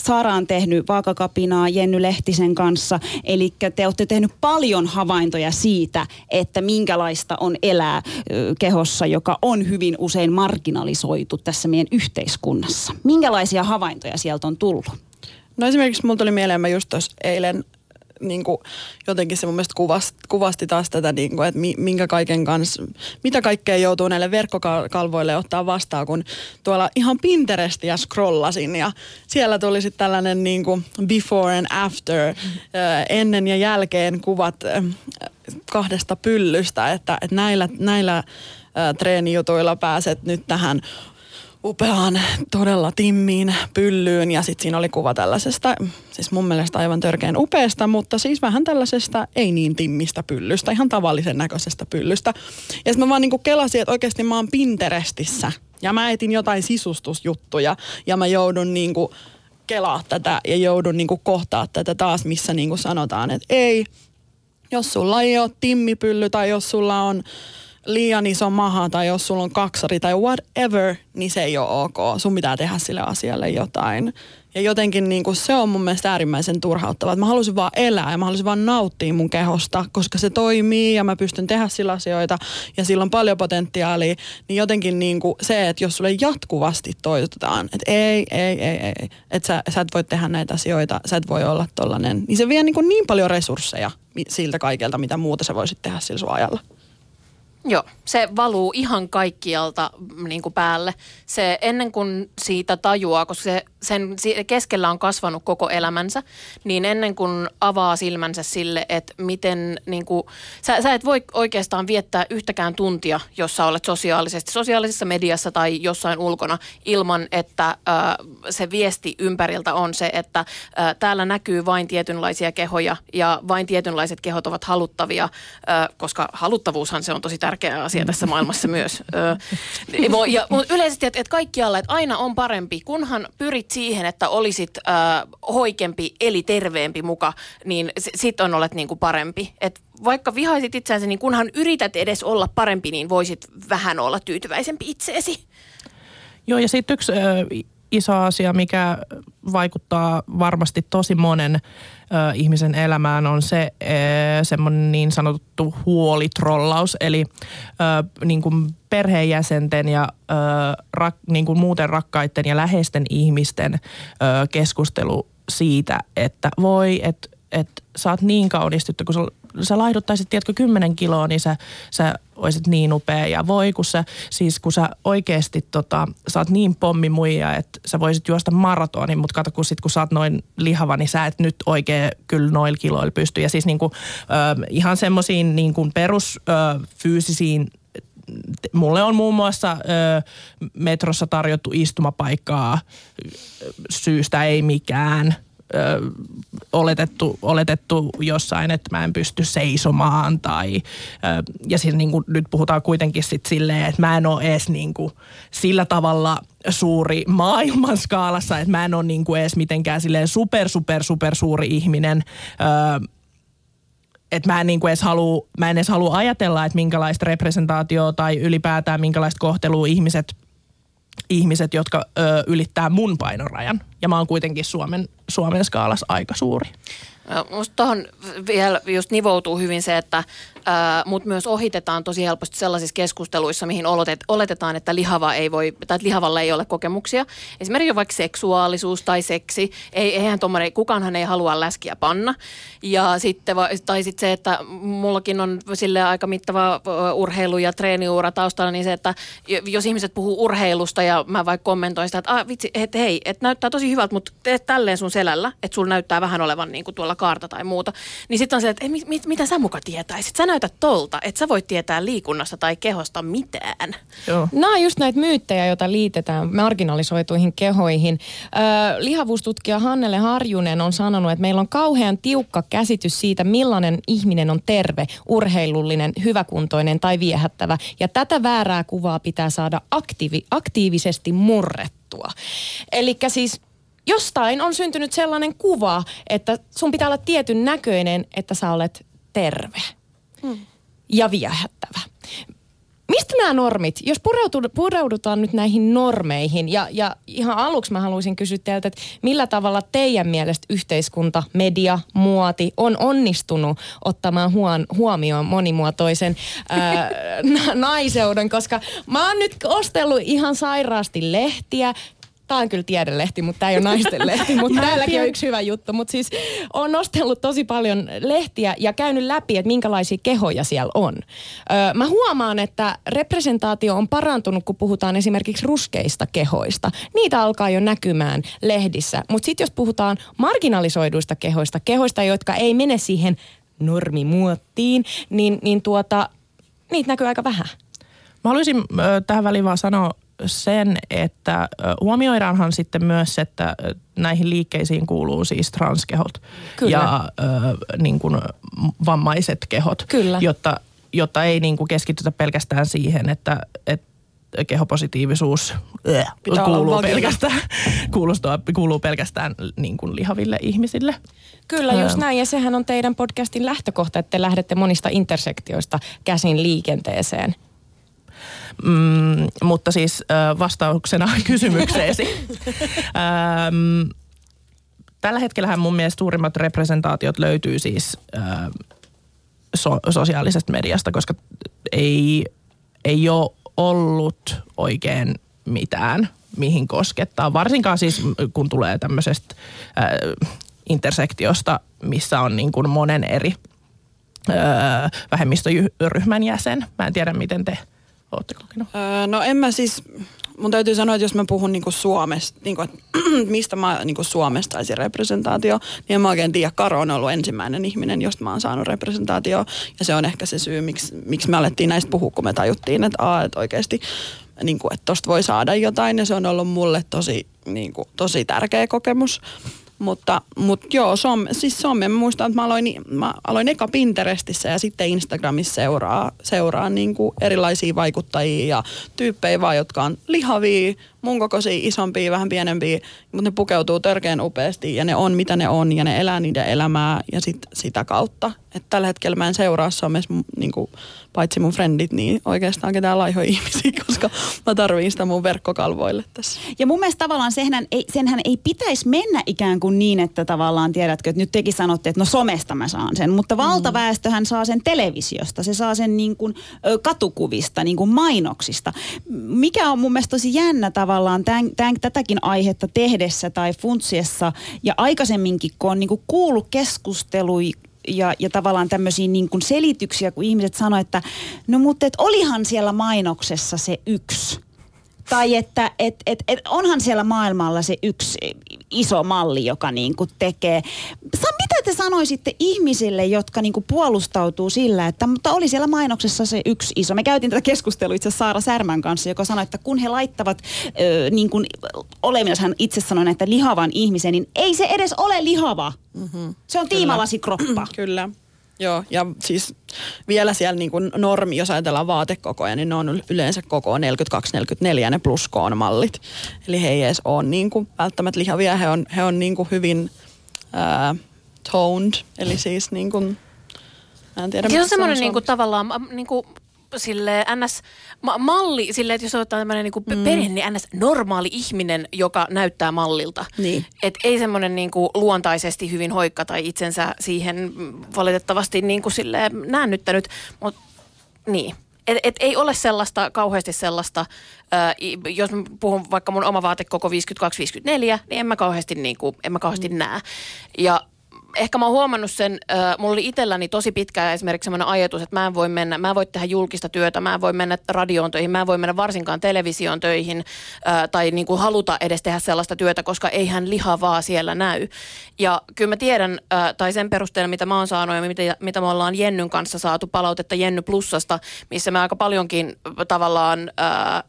Saara on tehnyt vaakakapinaa Jenny Lehtisen kanssa, eli te olette tehnyt paljon havaintoja siitä, että minkälaista on elää kehossa, joka on hyvin usein marginalisoitu tässä meidän yhteiskunnassa. Minkälaisia havaintoja sieltä on tullut? No esimerkiksi mulla tuli mieleen, mä just eilen niin kuin, jotenkin se mun mielestä kuvasti, kuvasti taas tätä, niin kuin, että minkä kaiken kanssa, mitä kaikkea joutuu näille verkkokalvoille ottaa vastaan, kun tuolla ihan Pinterestia scrollasin ja siellä tuli sitten tällainen niin kuin before and after, mm. ennen ja jälkeen kuvat kahdesta pyllystä, että, että näillä, näillä treenijutuilla pääset nyt tähän upeaan, todella timmiin pyllyyn. Ja sitten siinä oli kuva tällaisesta, siis mun mielestä aivan törkeän upeasta, mutta siis vähän tällaisesta ei niin timmistä pyllystä, ihan tavallisen näköisestä pyllystä. Ja sitten mä vaan niinku kelasin, että oikeasti mä oon Pinterestissä. Ja mä etin jotain sisustusjuttuja. Ja mä joudun niinku kelaa tätä ja joudun niinku kohtaa tätä taas, missä niinku sanotaan, että ei, jos sulla ei ole timmipylly tai jos sulla on liian iso maha tai jos sulla on kaksari tai whatever, niin se ei ole ok. Sun pitää tehdä sille asialle jotain. Ja jotenkin niin kuin se on mun mielestä äärimmäisen turhauttavaa. Mä halusin vaan elää ja mä halusin vaan nauttia mun kehosta, koska se toimii ja mä pystyn tehdä sillä asioita ja sillä on paljon potentiaalia. Niin jotenkin niin kuin se, että jos sulle jatkuvasti toitotetaan, että ei, ei, ei, ei, että sä, sä et voi tehdä näitä asioita, sä et voi olla tollanen, niin se vie niin, kuin niin paljon resursseja siltä kaikelta, mitä muuta sä voisit tehdä sillä sun ajalla. Joo, se valuu ihan kaikkialta mm, niin kuin päälle. Se ennen kuin siitä tajuaa, koska se, sen keskellä on kasvanut koko elämänsä, niin ennen kuin avaa silmänsä sille, että miten niin kuin, sä, sä et voi oikeastaan viettää yhtäkään tuntia, jossa olet sosiaalisesti, sosiaalisessa mediassa tai jossain ulkona ilman, että äh, se viesti ympäriltä on se, että äh, täällä näkyy vain tietynlaisia kehoja ja vain tietynlaiset kehot ovat haluttavia, äh, koska haluttavuushan se on tosi tärkeä tärkeä asia tässä maailmassa myös. ja, mutta yleisesti, että, että kaikkialla, että aina on parempi, kunhan pyrit siihen, että olisit äh, hoikempi eli terveempi muka, niin sitten on olet niin kuin parempi. Et vaikka vihaisit itseänsä, niin kunhan yrität edes olla parempi, niin voisit vähän olla tyytyväisempi itseesi. Joo, ja sitten yksi äh, iso asia, mikä vaikuttaa varmasti tosi monen ö, ihmisen elämään on se ö, semmoinen niin sanottu huolitrollaus, eli ö, niin kuin perheenjäsenten ja ö, rak, niin kuin muuten rakkaiden ja läheisten ihmisten ö, keskustelu siitä, että voi, että että sä oot niin kaunis tyttö, kun sä laihduttaisit, tiedätkö, kymmenen kiloa, niin sä, sä olisit niin upea. Ja voi, kun sä, siis kun sä oikeasti tota, sä oot niin pommimuija, että sä voisit juosta maratonin, mutta kato, kun sit kun sä oot noin lihava, niin sä et nyt oikein kyllä noilla kiloilla pysty. Ja siis niinku, ö, ihan semmoisiin niin perusfyysisiin mulle on muun muassa ö, metrossa tarjottu istumapaikkaa syystä ei mikään – ö, oletettu, oletettu jossain, että mä en pysty seisomaan tai ö, ja siis niin kuin, nyt puhutaan kuitenkin sit silleen, että mä en ole edes niin kuin, sillä tavalla suuri maailman skaalassa, että mä en ole niin kuin edes mitenkään silleen super, super, super suuri ihminen. Ö, että mä en niin kuin edes halua, mä en edes halua ajatella, että minkälaista representaatioa tai ylipäätään minkälaista kohtelua ihmiset ihmiset, jotka ö, ylittää mun painorajan. Ja mä oon kuitenkin Suomen, Suomen skaalassa aika suuri. Musta tuohon vielä just nivoutuu hyvin se, että ää, mut myös ohitetaan tosi helposti sellaisissa keskusteluissa, mihin oletet, oletetaan, että lihava ei voi, tai että lihavalla ei ole kokemuksia. Esimerkiksi vaikka seksuaalisuus tai seksi. Ei, eihän tommoinen, kukaanhan ei halua läskiä panna. Ja sitten, tai sitten se, että mullakin on sille aika mittava urheilu- ja treeniura taustalla, niin se, että jos ihmiset puhuu urheilusta ja mä vaikka kommentoin sitä, että ah, vitsi, et, hei, että näyttää tosi tosi hyvältä, mutta teet tälleen sun selällä, että sulla näyttää vähän olevan niin kuin tuolla kaarta tai muuta. Niin sitten on se, että ei, mit, mit, mitä sä muka tietäisit? Sä näytät tolta, että sä voit tietää liikunnasta tai kehosta mitään. Joo. Nämä on just näitä myyttejä, joita liitetään marginalisoituihin kehoihin. Ö, lihavuustutkija Hannele Harjunen on sanonut, että meillä on kauhean tiukka käsitys siitä, millainen ihminen on terve, urheilullinen, hyväkuntoinen tai viehättävä. Ja tätä väärää kuvaa pitää saada aktiivi, aktiivisesti murrettua. Eli siis jostain on syntynyt sellainen kuva, että sun pitää olla tietyn näköinen, että sä olet terve ja viehättävä. Mistä nämä normit, jos pureudutaan nyt näihin normeihin, ja, ja ihan aluksi mä haluaisin kysyä teiltä, että millä tavalla teidän mielestä yhteiskunta, media, muoti on onnistunut ottamaan huon, huomioon monimuotoisen ää, *laughs* na- naiseuden, koska mä oon nyt ostellut ihan sairaasti lehtiä, Tämä on kyllä tiedelehti, mutta tämä ei ole naisten *laughs* lehti, mutta täälläkin on yksi hyvä juttu. Mutta siis on nostellut tosi paljon lehtiä ja käynyt läpi, että minkälaisia kehoja siellä on. Öö, mä huomaan, että representaatio on parantunut, kun puhutaan esimerkiksi ruskeista kehoista. Niitä alkaa jo näkymään lehdissä. Mutta sitten jos puhutaan marginalisoiduista kehoista, kehoista, jotka ei mene siihen normimuottiin, niin, niin tuota, niitä näkyy aika vähän. Mä haluaisin tähän väliin vaan sanoa sen, että huomioidaanhan sitten myös, että näihin liikkeisiin kuuluu siis transkehot Kyllä. ja ö, niin kuin vammaiset kehot, Kyllä. Jotta, jotta ei niin kuin keskitytä pelkästään siihen, että, että kehopositiivisuus äh, Pitää kuuluu pelkästään, *laughs* kuulostaa, kuuluu pelkästään niin kuin lihaville ihmisille. Kyllä, just näin. Ja sehän on teidän podcastin lähtökohta, että te lähdette monista intersektioista käsin liikenteeseen. Mm, mutta siis äh, vastauksena *laughs* kysymykseesi. *laughs* ähm, tällä hetkellähän mun mielestä suurimmat representaatiot löytyy siis äh, so, sosiaalisesta mediasta, koska ei, ei ole ollut oikein mitään, mihin koskettaa. Varsinkaan siis kun tulee tämmöisestä äh, intersektiosta, missä on niin kuin monen eri äh, vähemmistöryhmän jäsen. Mä en tiedä, miten te olette kokenut. Öö, no en mä siis, mun täytyy sanoa, että jos mä puhun niinku Suomesta, niinku, että *clears throat* mistä mä niinku Suomesta saisin representaatio, niin en mä oikein tiedä. Karo on ollut ensimmäinen ihminen, josta mä oon saanut representaatio. Ja se on ehkä se syy, miksi, miksi me alettiin näistä puhua, kun me tajuttiin, että, aa, että oikeasti niin kuin, että tosta voi saada jotain. Ja se on ollut mulle tosi, niin kuin, tosi tärkeä kokemus. Mutta, mutta joo, some, siis some, mä muistan, että mä aloin, mä aloin eka Pinterestissä ja sitten Instagramissa seuraa, seuraa niin kuin erilaisia vaikuttajia ja tyyppejä vaan, jotka on lihavia, mun kokoisia, isompia, vähän pienempiä, mutta ne pukeutuu törkeän upeasti ja ne on mitä ne on ja ne elää niiden elämää ja sit, sitä kautta. Et tällä hetkellä mä en seuraa somessa niin kuin, paitsi mun frendit, niin oikeastaan ketään laihoja *laughs* ihmisiä, koska mä tarviin sitä mun verkkokalvoille tässä. Ja mun mielestä tavallaan senhän ei, senhän ei pitäisi mennä ikään kuin niin, että tavallaan tiedätkö, että nyt tekin sanotte, että no somesta mä saan sen, mutta valtaväestöhän saa sen televisiosta, se saa sen niin kuin katukuvista, niin kuin mainoksista. Mikä on mun mielestä tosi jännä tavallaan tämän, tämän, tätäkin aihetta tehdessä tai funtsiessa ja aikaisemminkin, kun on niin kuin kuullut keskustelui ja, ja tavallaan tämmöisiä niin kuin selityksiä, kun ihmiset sanoivat, että no mutta et olihan siellä mainoksessa se yksi. Tai että et, et, et onhan siellä maailmalla se yksi iso malli, joka niin kuin tekee. Sa, mitä te sanoisitte ihmisille, jotka niin kuin puolustautuu sillä, että mutta oli siellä mainoksessa se yksi iso. Me käytiin tätä keskustelua itse Saara Särmän kanssa, joka sanoi, että kun he laittavat ö, niin kuin olevinaan, hän itse sanoi näitä lihavan ihmisen, niin ei se edes ole lihava. Mm-hmm. Se on tiimalasikroppa. Kyllä. Joo, ja siis vielä siellä niin kuin normi, jos ajatellaan vaatekokoja, niin ne on yleensä koko 42-44 ne plus mallit. Eli he ei edes ole niin kuin välttämättä lihavia, he on, he on niin kuin hyvin ää, toned, eli siis niin kuin, mä en tiedä. Se mitä on semmoinen niinku, suomeksi. tavallaan ma- niinku, sille ns. Ma- malli, sille, että jos otetaan tämmöinen niinku mm. perinne niin ns. normaali ihminen, joka näyttää mallilta. Niin. Et ei semmoinen niinku luontaisesti hyvin hoikka tai itsensä siihen valitettavasti niinku sille näännyttänyt, mutta niin. Et, et ei ole sellaista, kauheasti sellaista, ää, jos mä puhun vaikka mun oma vaatekoko 52-54, niin en mä kauheasti, niinku, en mä kauheasti mm. näe. Ja ehkä mä oon huomannut sen, äh, mulla oli itselläni tosi pitkään esimerkiksi semmoinen ajatus, että mä en voi mennä, mä en voi tehdä julkista työtä, mä en voi mennä radioon töihin, mä en voi mennä varsinkaan televisioon töihin äh, tai niin kuin haluta edes tehdä sellaista työtä, koska eihän lihavaa siellä näy. Ja kyllä mä tiedän, äh, tai sen perusteella mitä mä oon saanut ja mitä, mitä me ollaan Jennyn kanssa saatu palautetta Jenny Plussasta, missä me aika paljonkin tavallaan äh,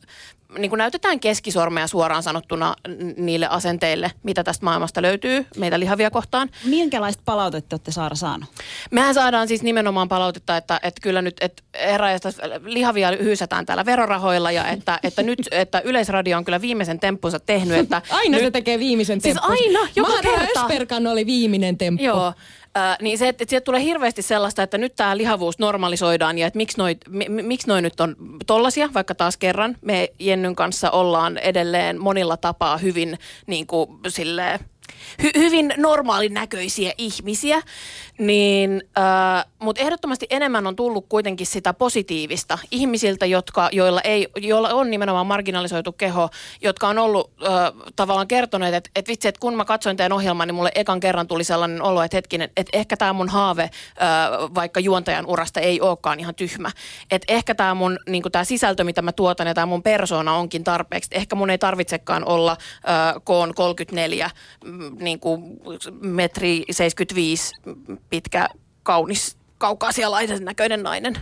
niin kuin näytetään keskisormea suoraan sanottuna niille asenteille, mitä tästä maailmasta löytyy meitä lihavia kohtaan. Minkälaista palautetta olette Saara saanut? Mehän saadaan siis nimenomaan palautetta, että, että kyllä nyt että eräistä lihavia hyysätään täällä verorahoilla ja että, että nyt *laughs* että Yleisradio on kyllä viimeisen temppunsa tehnyt. Että aina nyt, se tekee viimisen temppun. Siis aina, joka Mahara kerta. Ösperkan oli viimeinen temppu. Joo, Niin se, että, että sieltä tulee hirveästi sellaista, että nyt tämä lihavuus normalisoidaan ja että miksi noi, mi, miksi noi nyt on tollasia, vaikka taas kerran me Jennyn kanssa ollaan edelleen monilla tapaa hyvin niin kuin silleen, hy, hyvin normaalin näköisiä ihmisiä, niin, äh, mutta ehdottomasti enemmän on tullut kuitenkin sitä positiivista ihmisiltä, jotka, joilla, ei, joilla on nimenomaan marginalisoitu keho, jotka on ollut äh, tavallaan kertoneet, että et vitsi, että kun mä katsoin teidän ohjelman, niin mulle ekan kerran tuli sellainen olo, että hetkinen, että ehkä tämä mun haave äh, vaikka juontajan urasta ei olekaan ihan tyhmä. Että ehkä tämä mun niin tämä sisältö, mitä mä tuotan ja tämä mun persona onkin tarpeeksi. Ehkä mun ei tarvitsekaan olla äh, koon 34 niin kuin metri 75 pitkä, kaunis, kaukaasialaisen näköinen nainen.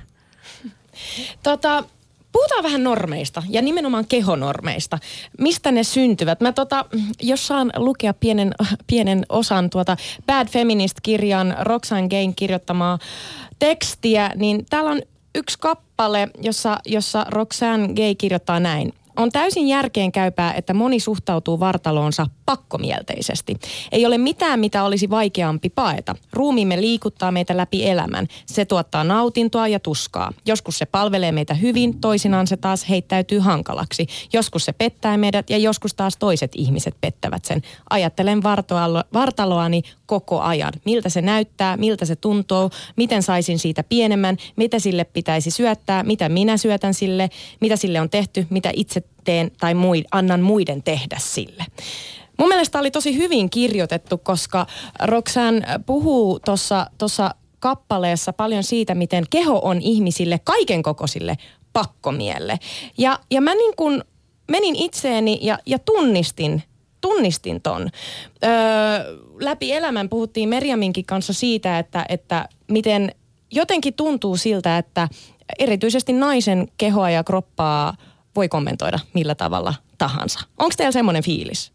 Tota, Puhutaan vähän normeista ja nimenomaan kehonormeista. Mistä ne syntyvät? Mä tota, jos saan lukea pienen, pienen osan tuota Bad Feminist-kirjan Roxanne Gain kirjoittamaa tekstiä, niin täällä on yksi kappale, jossa, jossa Roxanne Gay kirjoittaa näin. On täysin järkeen käypää, että moni suhtautuu vartaloonsa pakkomielteisesti. Ei ole mitään, mitä olisi vaikeampi paeta. Ruumiimme liikuttaa meitä läpi elämän. Se tuottaa nautintoa ja tuskaa. Joskus se palvelee meitä hyvin, toisinaan se taas heittäytyy hankalaksi. Joskus se pettää meidät ja joskus taas toiset ihmiset pettävät sen. Ajattelen vartaloani koko ajan. Miltä se näyttää, miltä se tuntuu, miten saisin siitä pienemmän, mitä sille pitäisi syöttää, mitä minä syötän sille, mitä sille on tehty, mitä itse teen tai muid, annan muiden tehdä sille. Mun mielestä oli tosi hyvin kirjoitettu, koska Roxanne puhuu tuossa kappaleessa paljon siitä, miten keho on ihmisille, kaiken kokoisille pakkomielle. Ja, ja mä niin kun menin itseeni ja, ja tunnistin tunnistin ton. Öö, läpi elämän puhuttiin Merjaminkin kanssa siitä, että, että miten jotenkin tuntuu siltä, että erityisesti naisen kehoa ja kroppaa voi kommentoida millä tavalla tahansa. Onko teillä semmoinen fiilis?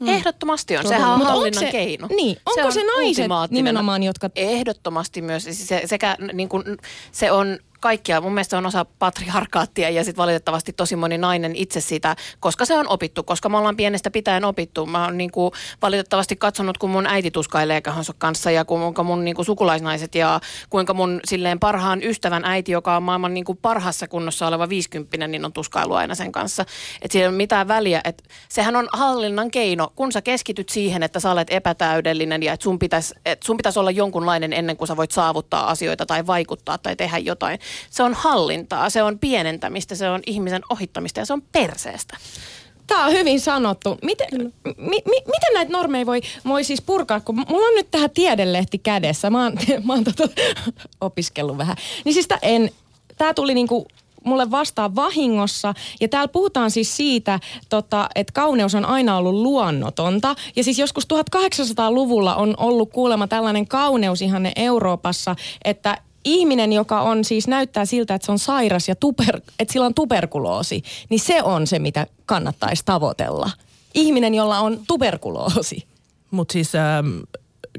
Mm. Ehdottomasti on. Sehän on Mut hallinnan se, keino. Niin, onko se, se naiset nimenomaan, jotka... Ehdottomasti myös. Se, sekä niin kuin, se on kaikkia. Mun mielestä se on osa patriarkaattia ja sitten valitettavasti tosi moni nainen itse sitä, koska se on opittu, koska me ollaan pienestä pitäen opittu. Mä oon niinku valitettavasti katsonut, kun mun äiti tuskailee kehonsa kanssa ja kuinka mun niinku sukulaisnaiset ja kuinka mun silleen parhaan ystävän äiti, joka on maailman niinku parhaassa kunnossa oleva 50, niin on tuskailu aina sen kanssa. Että siinä ei ole mitään väliä. Et sehän on hallinnan keino, kun sä keskityt siihen, että sä olet epätäydellinen ja että sun pitäisi et sun pitäis olla jonkunlainen ennen kuin sä voit saavuttaa asioita tai vaikuttaa tai tehdä jotain se on hallintaa, se on pienentämistä, se on ihmisen ohittamista ja se on perseestä. Tämä on hyvin sanottu. Miten, mi, mi, miten näitä normeja voi, voi siis purkaa, kun mulla on nyt tähän tiedelehti kädessä. Mä oon, *laughs* mä oon tota, *laughs* opiskellut vähän. Niin siis en, tää tuli niinku mulle vastaan vahingossa. Ja täällä puhutaan siis siitä, tota, että kauneus on aina ollut luonnotonta. Ja siis joskus 1800-luvulla on ollut kuulemma tällainen kauneus ihanne Euroopassa, että ihminen, joka on siis näyttää siltä, että se on sairas ja tuper, että sillä on tuberkuloosi, niin se on se, mitä kannattaisi tavoitella. Ihminen, jolla on tuberkuloosi. Mutta siis ähm,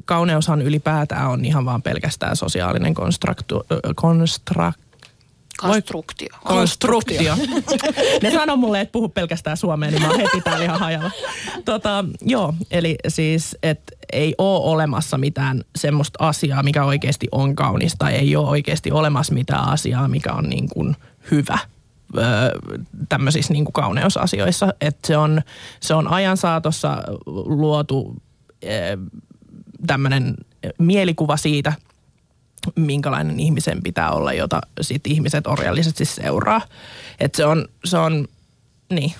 kauneushan ylipäätään on ihan vaan pelkästään sosiaalinen konstraktu, konstrak, Konstruktio. Konstruktio. *laughs* ne sanoo mulle, että puhu pelkästään suomea, niin mä oon heti täällä ihan hajalla. Tota, joo, eli siis, että ei ole olemassa mitään semmoista asiaa, mikä oikeasti on kaunista. Ei ole oikeasti olemassa mitään asiaa, mikä on niin kuin hyvä tämmöisissä niin kuin kauneusasioissa. Että se on, se on ajan saatossa luotu tämmöinen mielikuva siitä – minkälainen ihmisen pitää olla, jota sit ihmiset orjallisesti seuraa. Et se on, se on, niin.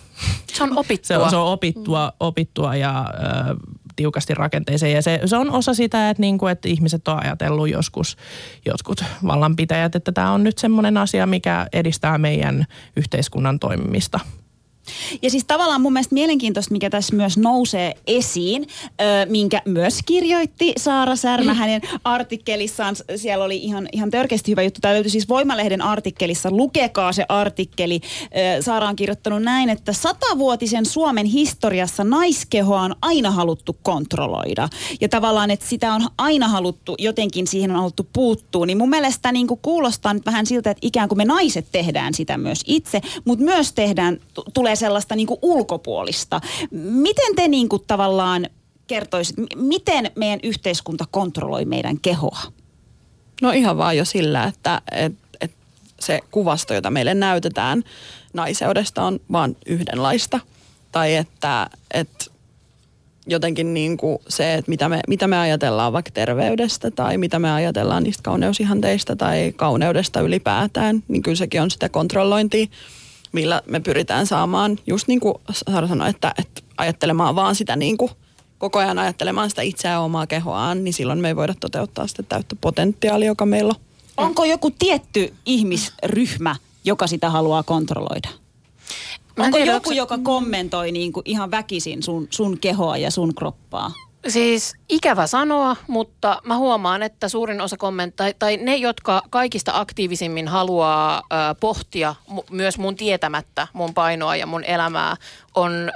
Se on opittua. Se on, se on opittua, opittua ja ö, tiukasti rakenteeseen. Ja se, se on osa sitä, että, niin kuin, että ihmiset on ajatellut joskus, jotkut vallanpitäjät, että tämä on nyt semmoinen asia, mikä edistää meidän yhteiskunnan toimimista. Ja siis tavallaan mun mielestä mielenkiintoista, mikä tässä myös nousee esiin, ö, minkä myös kirjoitti Saara Särmä hänen artikkelissaan. Siellä oli ihan, ihan törkeästi hyvä juttu. Tämä löytyi siis Voimalehden artikkelissa. Lukekaa se artikkeli. Ö, Saara on kirjoittanut näin, että satavuotisen Suomen historiassa naiskehoa on aina haluttu kontrolloida. Ja tavallaan, että sitä on aina haluttu, jotenkin siihen on haluttu puuttua. Niin mun mielestä niin kuulostaa nyt vähän siltä, että ikään kuin me naiset tehdään sitä myös itse, mutta myös tehdään, t- tulee sellaista niin kuin ulkopuolista. Miten te niin kuin tavallaan kertoisit, miten meidän yhteiskunta kontrolloi meidän kehoa? No ihan vaan jo sillä, että et, et se kuvasto, jota meille näytetään naiseudesta on vaan yhdenlaista. Tai että et jotenkin niin kuin se, että mitä me, mitä me ajatellaan vaikka terveydestä tai mitä me ajatellaan niistä kauneusihanteista tai kauneudesta ylipäätään, niin kyllä sekin on sitä kontrollointia millä me pyritään saamaan, just niin kuin Sara sanoi, että, että ajattelemaan vaan sitä niin kuin koko ajan ajattelemaan sitä itseään omaa kehoaan, niin silloin me ei voida toteuttaa sitä täyttä potentiaalia, joka meillä on. Onko joku tietty ihmisryhmä, joka sitä haluaa kontrolloida? Onko tiedä, joku, onko... joka kommentoi niin kuin ihan väkisin sun, sun kehoa ja sun kroppaa? Siis ikävä sanoa, mutta mä huomaan, että suurin osa kommentteja, tai ne, jotka kaikista aktiivisimmin haluaa ö, pohtia mu, myös mun tietämättä mun painoa ja mun elämää, on ö,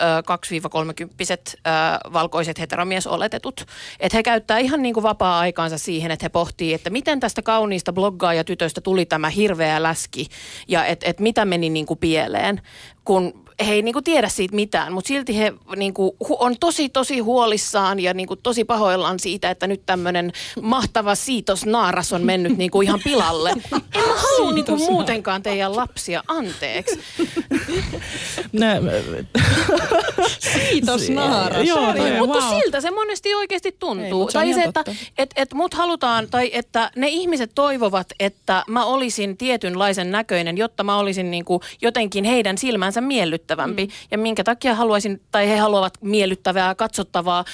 2-30 valkoiset heteromiesoletetut. Että he käyttää ihan niin kuin vapaa-aikaansa siihen, että he pohtii, että miten tästä kauniista bloggaaja-tytöstä tuli tämä hirveä läski ja että et mitä meni niin kuin pieleen, kun he ei niinku tiedä siitä mitään, mutta silti he niinku, on tosi tosi huolissaan ja niinku, tosi pahoillaan siitä, että nyt tämmöinen mahtava siitos naaras on mennyt niinku, ihan pilalle. *laughs* En mä halua niinku, muutenkaan teidän lapsia anteeksi. *laughs* Nä, *laughs* siitos naaras. Joo, toi, mutta wow. siltä se monesti oikeasti tuntuu. Ei, tai se, että et, et mut halutaan, tai että ne ihmiset toivovat, että mä olisin tietynlaisen näköinen, jotta mä olisin niinku, jotenkin heidän silmänsä miellyttävä miellyttävämpi. Mm. Ja minkä takia haluaisin, tai he haluavat miellyttävää, katsottavaa,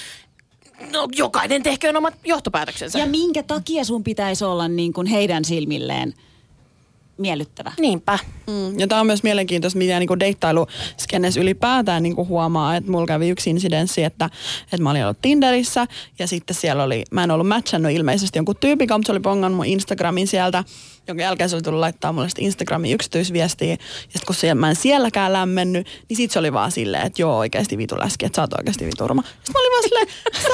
No, jokainen tehköön omat johtopäätöksensä. Ja minkä takia sun pitäisi olla niin kuin heidän silmilleen miellyttävä. Niinpä. Mm, ja tämä on myös mielenkiintoista, mitä niin deittailuskennes ylipäätään niin huomaa, että mulla kävi yksi insidenssi, että, että mä olin ollut Tinderissä ja sitten siellä oli, mä en ollut matchannut ilmeisesti jonkun tyypin, mutta se oli pongannut mun Instagramin sieltä jonka jälkeen se oli tullut laittaa mulle sitten Instagramin yksityisviestiä. Ja sitten kun siellä, mä en sielläkään lämmennyt, niin sit se oli vaan silleen, että joo oikeasti vitu läski, että sä oot oikeasti viturma. Sitten mä olin vaan silleen, sä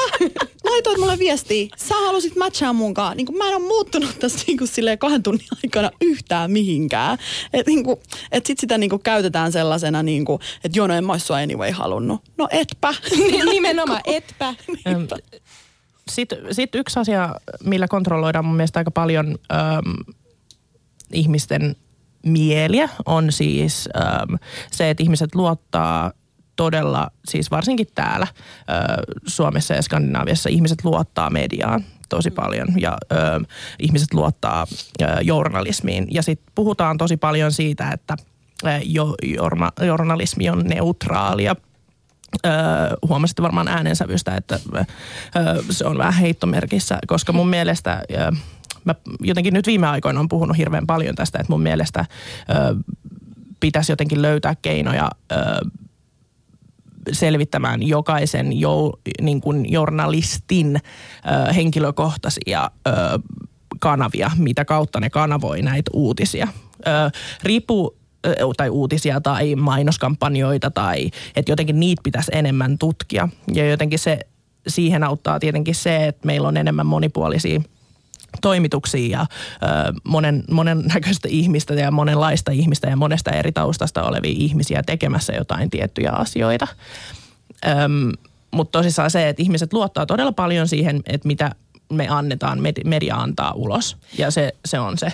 laitoit mulle viestiä, sä halusit matchaa munkaan. Niin mä en ole muuttunut tässä niin kuin silleen kahden tunnin aikana yhtään mihinkään. Että niin kuin, et sit sitä niin kuin käytetään sellaisena, niin kuin, että joo no en mä ois sua anyway halunnut. No etpä. *laughs* Nimenomaan etpä. Sitten sit yksi asia, millä kontrolloidaan mun mielestä aika paljon ähm, ihmisten mieliä on siis äm, se, että ihmiset luottaa todella, siis varsinkin täällä ä, Suomessa ja Skandinaaviassa ihmiset luottaa mediaan tosi mm. paljon ja ö, ihmiset luottaa ö, journalismiin. Ja sitten puhutaan tosi paljon siitä, että ö, jo, jorma, journalismi on neutraalia. Öö, huomasitte varmaan äänensävystä, että öö, se on vähän heittomerkissä, koska mun mielestä öö, mä jotenkin nyt viime aikoina on puhunut hirveän paljon tästä, että mun mielestä ö, pitäisi jotenkin löytää keinoja ö, selvittämään jokaisen jo, niin kuin journalistin ö, henkilökohtaisia ö, kanavia, mitä kautta ne kanavoi näitä uutisia. Ö, riippuu tai uutisia tai mainoskampanjoita tai että jotenkin niitä pitäisi enemmän tutkia. Ja jotenkin se, siihen auttaa tietenkin se, että meillä on enemmän monipuolisia – toimituksia ja monen, monen näköistä ihmistä ja monenlaista ihmistä ja monesta eri taustasta olevia ihmisiä tekemässä jotain tiettyjä asioita. Mutta tosissaan se, että ihmiset luottaa todella paljon siihen, että mitä me annetaan, media antaa ulos. Ja se, se on se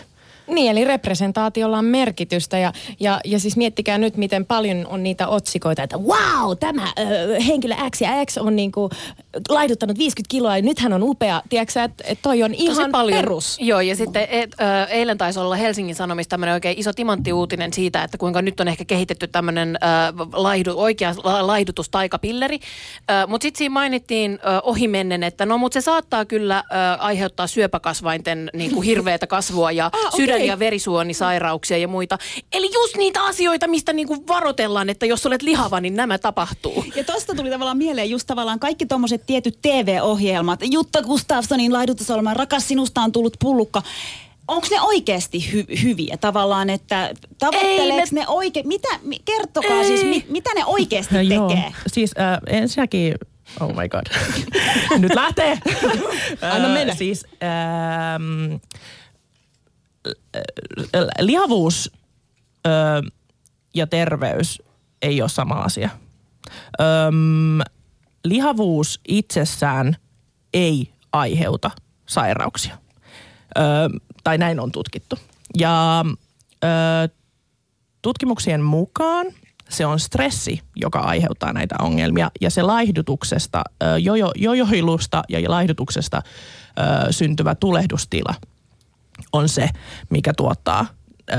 niin, eli representaatiolla on merkitystä ja, ja, ja siis miettikää nyt, miten paljon on niitä otsikoita, että wow, tämä ö, henkilö X ja X on niinku laihduttanut 50 kiloa ja nyt hän on upea. Tiedätkö että et toi on ihan paljon. perus. Joo, ja sitten et, ö, eilen taisi olla Helsingin Sanomissa tämmöinen oikein iso timanttiuutinen siitä, että kuinka nyt on ehkä kehitetty tämmöinen laihdu, oikea laihdutustaikapilleri. Mutta sitten siinä mainittiin ö, ohimennen, että no mutta se saattaa kyllä ö, aiheuttaa syöpäkasvainten niin kuin hirveätä kasvua ja *laughs* ah, okay. sydän- ja verisuonisairauksia ja muita. Eli just niitä asioita, mistä niin kuin varoitellaan, että jos olet lihava, niin nämä tapahtuu. Ja tosta tuli tavallaan mieleen just tavallaan kaikki tuommoiset tietyt TV-ohjelmat. Jutta Gustafssonin laihdutusohjelma Rakas sinusta on tullut pullukka onko ne oikeasti hy- hyviä tavallaan, että tavoitteleeko ne, ne oikein, mitä, kertokaa Ei. siis, mit, mitä ne oikeasti *laughs* tekee? Joo, siis äh, ensinnäkin, oh my god, *laughs* nyt lähtee. Anna mennä. Äh, siis ähm, äh, lihavuus äh, ja terveys ei ole sama asia. Öm, lihavuus itsessään ei aiheuta sairauksia. Ö, tai näin on tutkittu. Ja ö, tutkimuksien mukaan se on stressi, joka aiheuttaa näitä ongelmia. Ja se laihdutuksesta, jojo, jojoilusta ja laihdutuksesta ö, syntyvä tulehdustila on se, mikä tuottaa ö,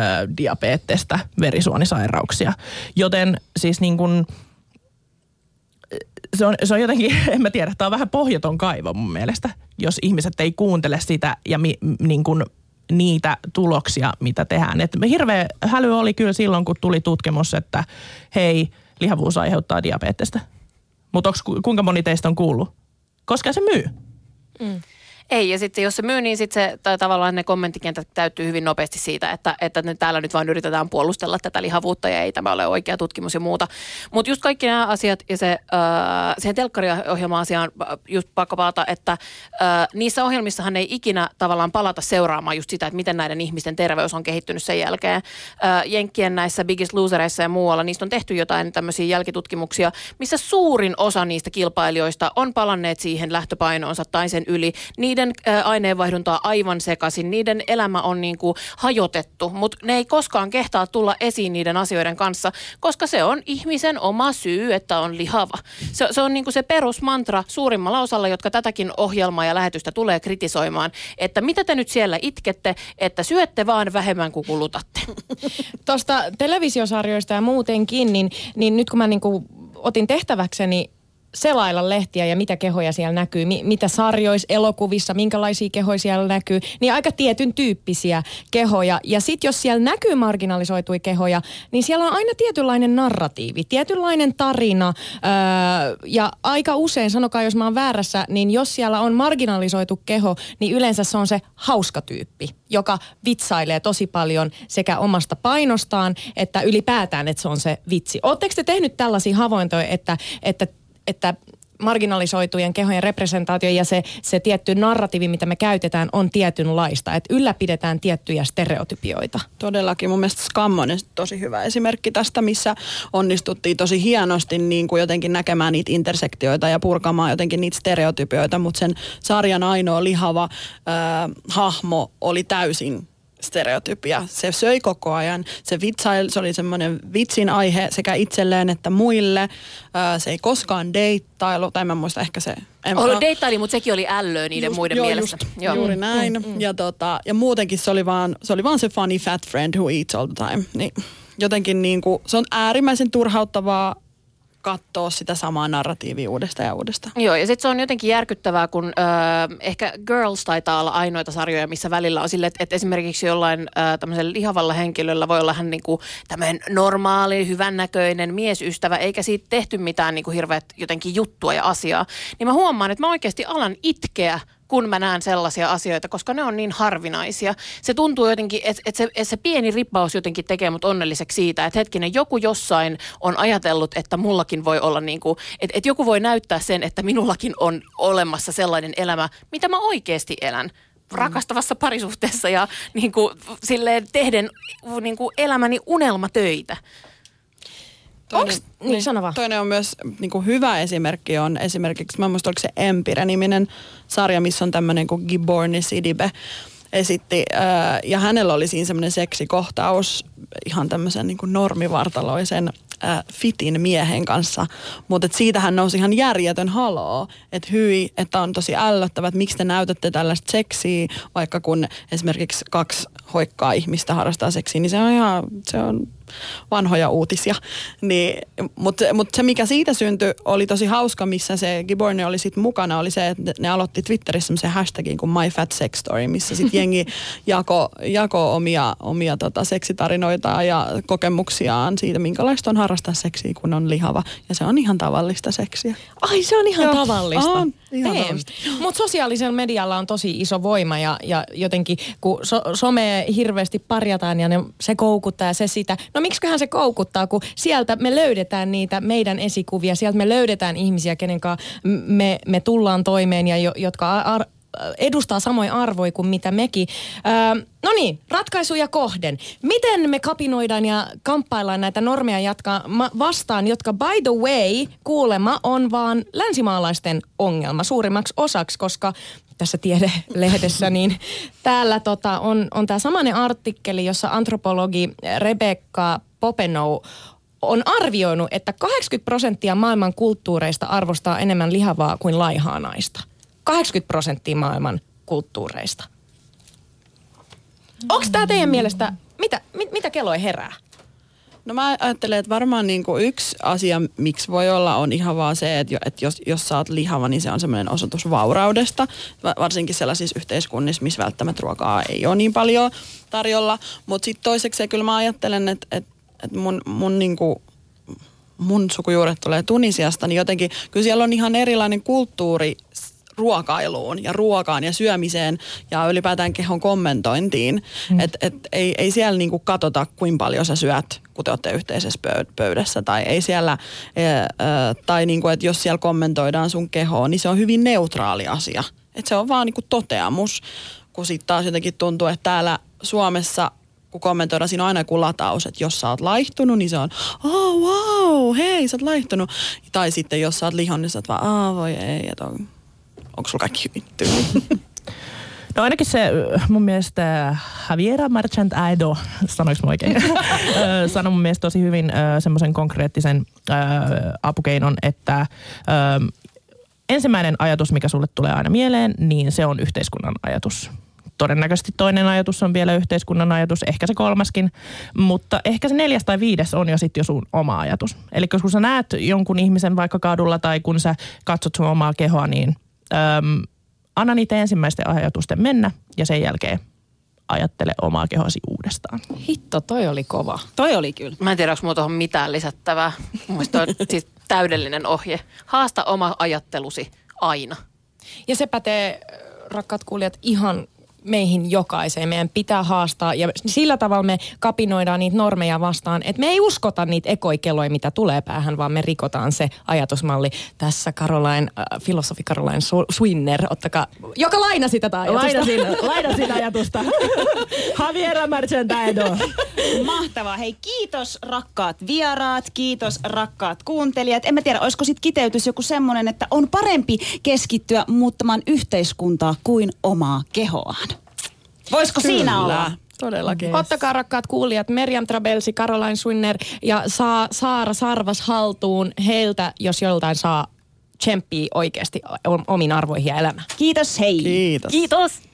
verisuonisairauksia. Joten siis niin kuin, se on, se on jotenkin, *laughs* en mä tiedä, tämä on vähän pohjaton kaivo mun mielestä, jos ihmiset ei kuuntele sitä ja mi, niin kuin niitä tuloksia, mitä tehdään. Et hirveä häly oli kyllä silloin, kun tuli tutkimus, että hei, lihavuus aiheuttaa diabetesta. Mutta kuinka moni teistä on kuullut? Koska se myy. Mm. Ei, ja sitten jos se myy, niin sitten se tai tavallaan ne kommenttikentät täyttyy hyvin nopeasti siitä, että, että ne täällä nyt vain yritetään puolustella tätä lihavuutta ja ei tämä ole oikea tutkimus ja muuta. Mutta just kaikki nämä asiat ja se, äh, siihen telkkariohjelma-asiaan just pakko palata, että äh, niissä ohjelmissahan ei ikinä tavallaan palata seuraamaan just sitä, että miten näiden ihmisten terveys on kehittynyt sen jälkeen. Äh, Jenkkien näissä Biggest Losereissa ja muualla, niistä on tehty jotain tämmöisiä jälkitutkimuksia, missä suurin osa niistä kilpailijoista on palanneet siihen lähtöpainoonsa tai sen yli. Niiden niiden aineenvaihdunta on aivan sekaisin, niiden elämä on niin kuin hajotettu, mutta ne ei koskaan kehtaa tulla esiin niiden asioiden kanssa, koska se on ihmisen oma syy, että on lihava. Se, se on niin kuin se perusmantra suurimmalla osalla, jotka tätäkin ohjelmaa ja lähetystä tulee kritisoimaan, että mitä te nyt siellä itkette, että syötte vaan vähemmän kuin kulutatte. *laughs* Tuosta televisiosarjoista ja muutenkin, niin, niin nyt kun mä niin kuin otin tehtäväkseni selailla lehtiä ja mitä kehoja siellä näkyy, mi- mitä sarjoissa, elokuvissa, minkälaisia kehoja siellä näkyy, niin aika tietyn tyyppisiä kehoja. Ja sitten jos siellä näkyy marginalisoituja kehoja, niin siellä on aina tietynlainen narratiivi, tietynlainen tarina. Öö, ja aika usein, sanokaa jos mä oon väärässä, niin jos siellä on marginalisoitu keho, niin yleensä se on se hauska tyyppi, joka vitsailee tosi paljon sekä omasta painostaan, että ylipäätään, että se on se vitsi. Oletteko te tehnyt tällaisia havaintoja, että, että että marginalisoitujen kehojen representaatio ja se, se tietty narratiivi, mitä me käytetään, on tietynlaista. Että ylläpidetään tiettyjä stereotypioita. Todellakin. Mun mielestä Scam on tosi hyvä esimerkki tästä, missä onnistuttiin tosi hienosti niin kuin jotenkin näkemään niitä intersektioita ja purkamaan jotenkin niitä stereotypioita, mutta sen sarjan ainoa lihava äh, hahmo oli täysin stereotypia. Se söi koko ajan. Se, vitsail, se oli semmoinen vitsin aihe sekä itselleen että muille. se ei koskaan deittailu, tai mä muista ehkä se... En Ollut deittaili, mutta sekin oli ällöä niiden just, muiden joo, mielestä. Just, joo. Juuri näin. Mm, mm. Ja, tota, ja muutenkin se oli, vaan, se oli vaan se funny fat friend who eats all the time. Niin, jotenkin niin kuin, se on äärimmäisen turhauttavaa katsoa sitä samaa narratiivia uudestaan ja uudestaan. Joo, ja sitten se on jotenkin järkyttävää, kun ö, ehkä Girls taitaa olla ainoita sarjoja, missä välillä on sille, että, että esimerkiksi jollain ö, tämmöisellä lihavalla henkilöllä voi olla hän niinku tämmöinen normaali, hyvännäköinen miesystävä, eikä siitä tehty mitään niinku hirveät jotenkin juttua ja asiaa. Niin mä huomaan, että mä oikeasti alan itkeä kun mä näen sellaisia asioita, koska ne on niin harvinaisia. Se tuntuu jotenkin, että et se, et se pieni rippaus jotenkin tekee mut onnelliseksi siitä, että hetkinen, joku jossain on ajatellut, että mullakin voi olla niin kuin, että et joku voi näyttää sen, että minullakin on olemassa sellainen elämä, mitä mä oikeasti elän rakastavassa parisuhteessa ja niin kuin, silleen tehden niin kuin elämäni unelmatöitä. Toinen, Onks, niin, niin, sano vaan. Toinen on myös niin kuin hyvä esimerkki on esimerkiksi, mä muistan, se Empire-niminen sarja, missä on tämmöinen kuin Giborni Sidibe esitti. Ää, ja hänellä oli siinä semmoinen seksikohtaus ihan tämmöisen niin kuin normivartaloisen äh, fitin miehen kanssa, mutta siitähän nousi ihan järjetön haloo, että hyi, että on tosi ällöttävä, että miksi te näytätte tällaista seksiä, vaikka kun esimerkiksi kaksi hoikkaa ihmistä harrastaa seksiä, niin se on ihan, se on vanhoja uutisia. Niin, Mutta mut se, mikä siitä syntyi, oli tosi hauska, missä se Giborne oli sit mukana, oli se, että ne aloitti Twitterissä semmoisen hashtagin kuin My Fat Sex Story, missä sitten jengi *laughs* jako, jako omia, omia tota, seksitarinoita ja kokemuksiaan siitä, minkälaista on harrastaa seksiä, kun on lihava. Ja se on ihan tavallista seksiä. Ai se on ihan Joo, tavallista. On, ihan Mutta sosiaalisella medialla on tosi iso voima ja, ja jotenkin kun so, some hirveästi parjataan ja ne, se koukuttaa ja se sitä. No miksiköhän se koukuttaa, kun sieltä me löydetään niitä meidän esikuvia, sieltä me löydetään ihmisiä, kenen kanssa me, me tullaan toimeen ja jo, jotka ar- edustaa samoja arvoja kuin mitä mekin. Öö, no niin, ratkaisuja kohden. Miten me kapinoidaan ja kamppaillaan näitä normeja jatkaa vastaan, jotka by the way kuulema on vaan länsimaalaisten ongelma suurimmaksi osaksi, koska tässä tiedelehdessä, *laughs* niin täällä tota, on, on tämä samainen artikkeli, jossa antropologi Rebecca Popenow on arvioinut, että 80 prosenttia maailman kulttuureista arvostaa enemmän lihavaa kuin laihaa naista. 80 prosenttia maailman kulttuureista. Onko tämä teidän mielestä, mitä, mit, mitä kello herää? No mä ajattelen, että varmaan niin kuin yksi asia, miksi voi olla, on ihan vaan se, että, että jos, jos sä oot lihava, niin se on semmoinen osoitus vauraudesta. Varsinkin sellaisissa yhteiskunnissa, missä välttämättä ruokaa ei ole niin paljon tarjolla. Mutta sitten toiseksi kyllä mä ajattelen, että, että, että mun, mun niin kuin mun sukujuuret tulee Tunisiasta, niin jotenkin kyllä siellä on ihan erilainen kulttuuri ruokailuun ja ruokaan ja syömiseen ja ylipäätään kehon kommentointiin. Mm. Että et, ei, ei siellä niinku katsota, kuinka paljon sä syöt, kun te olette yhteisessä pöydässä. Tai ei siellä, e, e, tai niinku, että jos siellä kommentoidaan sun kehoa, niin se on hyvin neutraali asia. Että se on vaan niinku toteamus, kun sitten taas jotenkin tuntuu, että täällä Suomessa kun kommentoidaan, siinä on aina joku lataus, että jos sä oot laihtunut, niin se on, oh wow, hei, sä oot laihtunut. Tai sitten jos sä oot lihon, niin sä oot vaan, ah voi ei, että on onko sulla kaikki hyvin tyyli? *laughs* No ainakin se mun mielestä Javiera Marchant Aido, sanoinko oikein, *laughs* sanoi mun mielestä tosi hyvin semmoisen konkreettisen apukeinon, että ensimmäinen ajatus, mikä sulle tulee aina mieleen, niin se on yhteiskunnan ajatus. Todennäköisesti toinen ajatus on vielä yhteiskunnan ajatus, ehkä se kolmaskin, mutta ehkä se neljäs tai viides on jo sitten jo sun oma ajatus. Eli kun sä näet jonkun ihmisen vaikka kadulla tai kun sä katsot sun omaa kehoa, niin – Öm, anna niitä ensimmäisten ajatusten mennä ja sen jälkeen ajattele omaa kehosi uudestaan. Hitto, toi oli kova. Toi oli kyllä. Mä en tiedä, onko tuohon mitään lisättävää. Mun on *laughs* siis täydellinen ohje. Haasta oma ajattelusi aina. Ja se pätee, rakkaat kuulijat, ihan meihin jokaiseen. Meidän pitää haastaa ja sillä tavalla me kapinoidaan niitä normeja vastaan, että me ei uskota niitä ekoikeloja, mitä tulee päähän, vaan me rikotaan se ajatusmalli. Tässä Caroline, äh, filosofi Caroline Swinner, ottakaa, joka lainasi tätä ajatusta. Lainasin, lainasin ajatusta. *laughs* Javier Marcentaido. Mahtavaa. Hei, kiitos rakkaat vieraat, kiitos rakkaat kuuntelijat. En mä tiedä, olisiko sitten kiteytys joku semmoinen, että on parempi keskittyä muuttamaan yhteiskuntaa kuin omaa kehoaan. Voisiko Kyllä. siinä olla? Todellakin. Ottakaa rakkaat kuulijat Merjam Trabelsi, Caroline Swinner ja saa Saara Sarvas haltuun heiltä, jos joltain saa tsemppii oikeasti omiin arvoihin ja elämään. Kiitos, hei. Kiitos. Kiitos.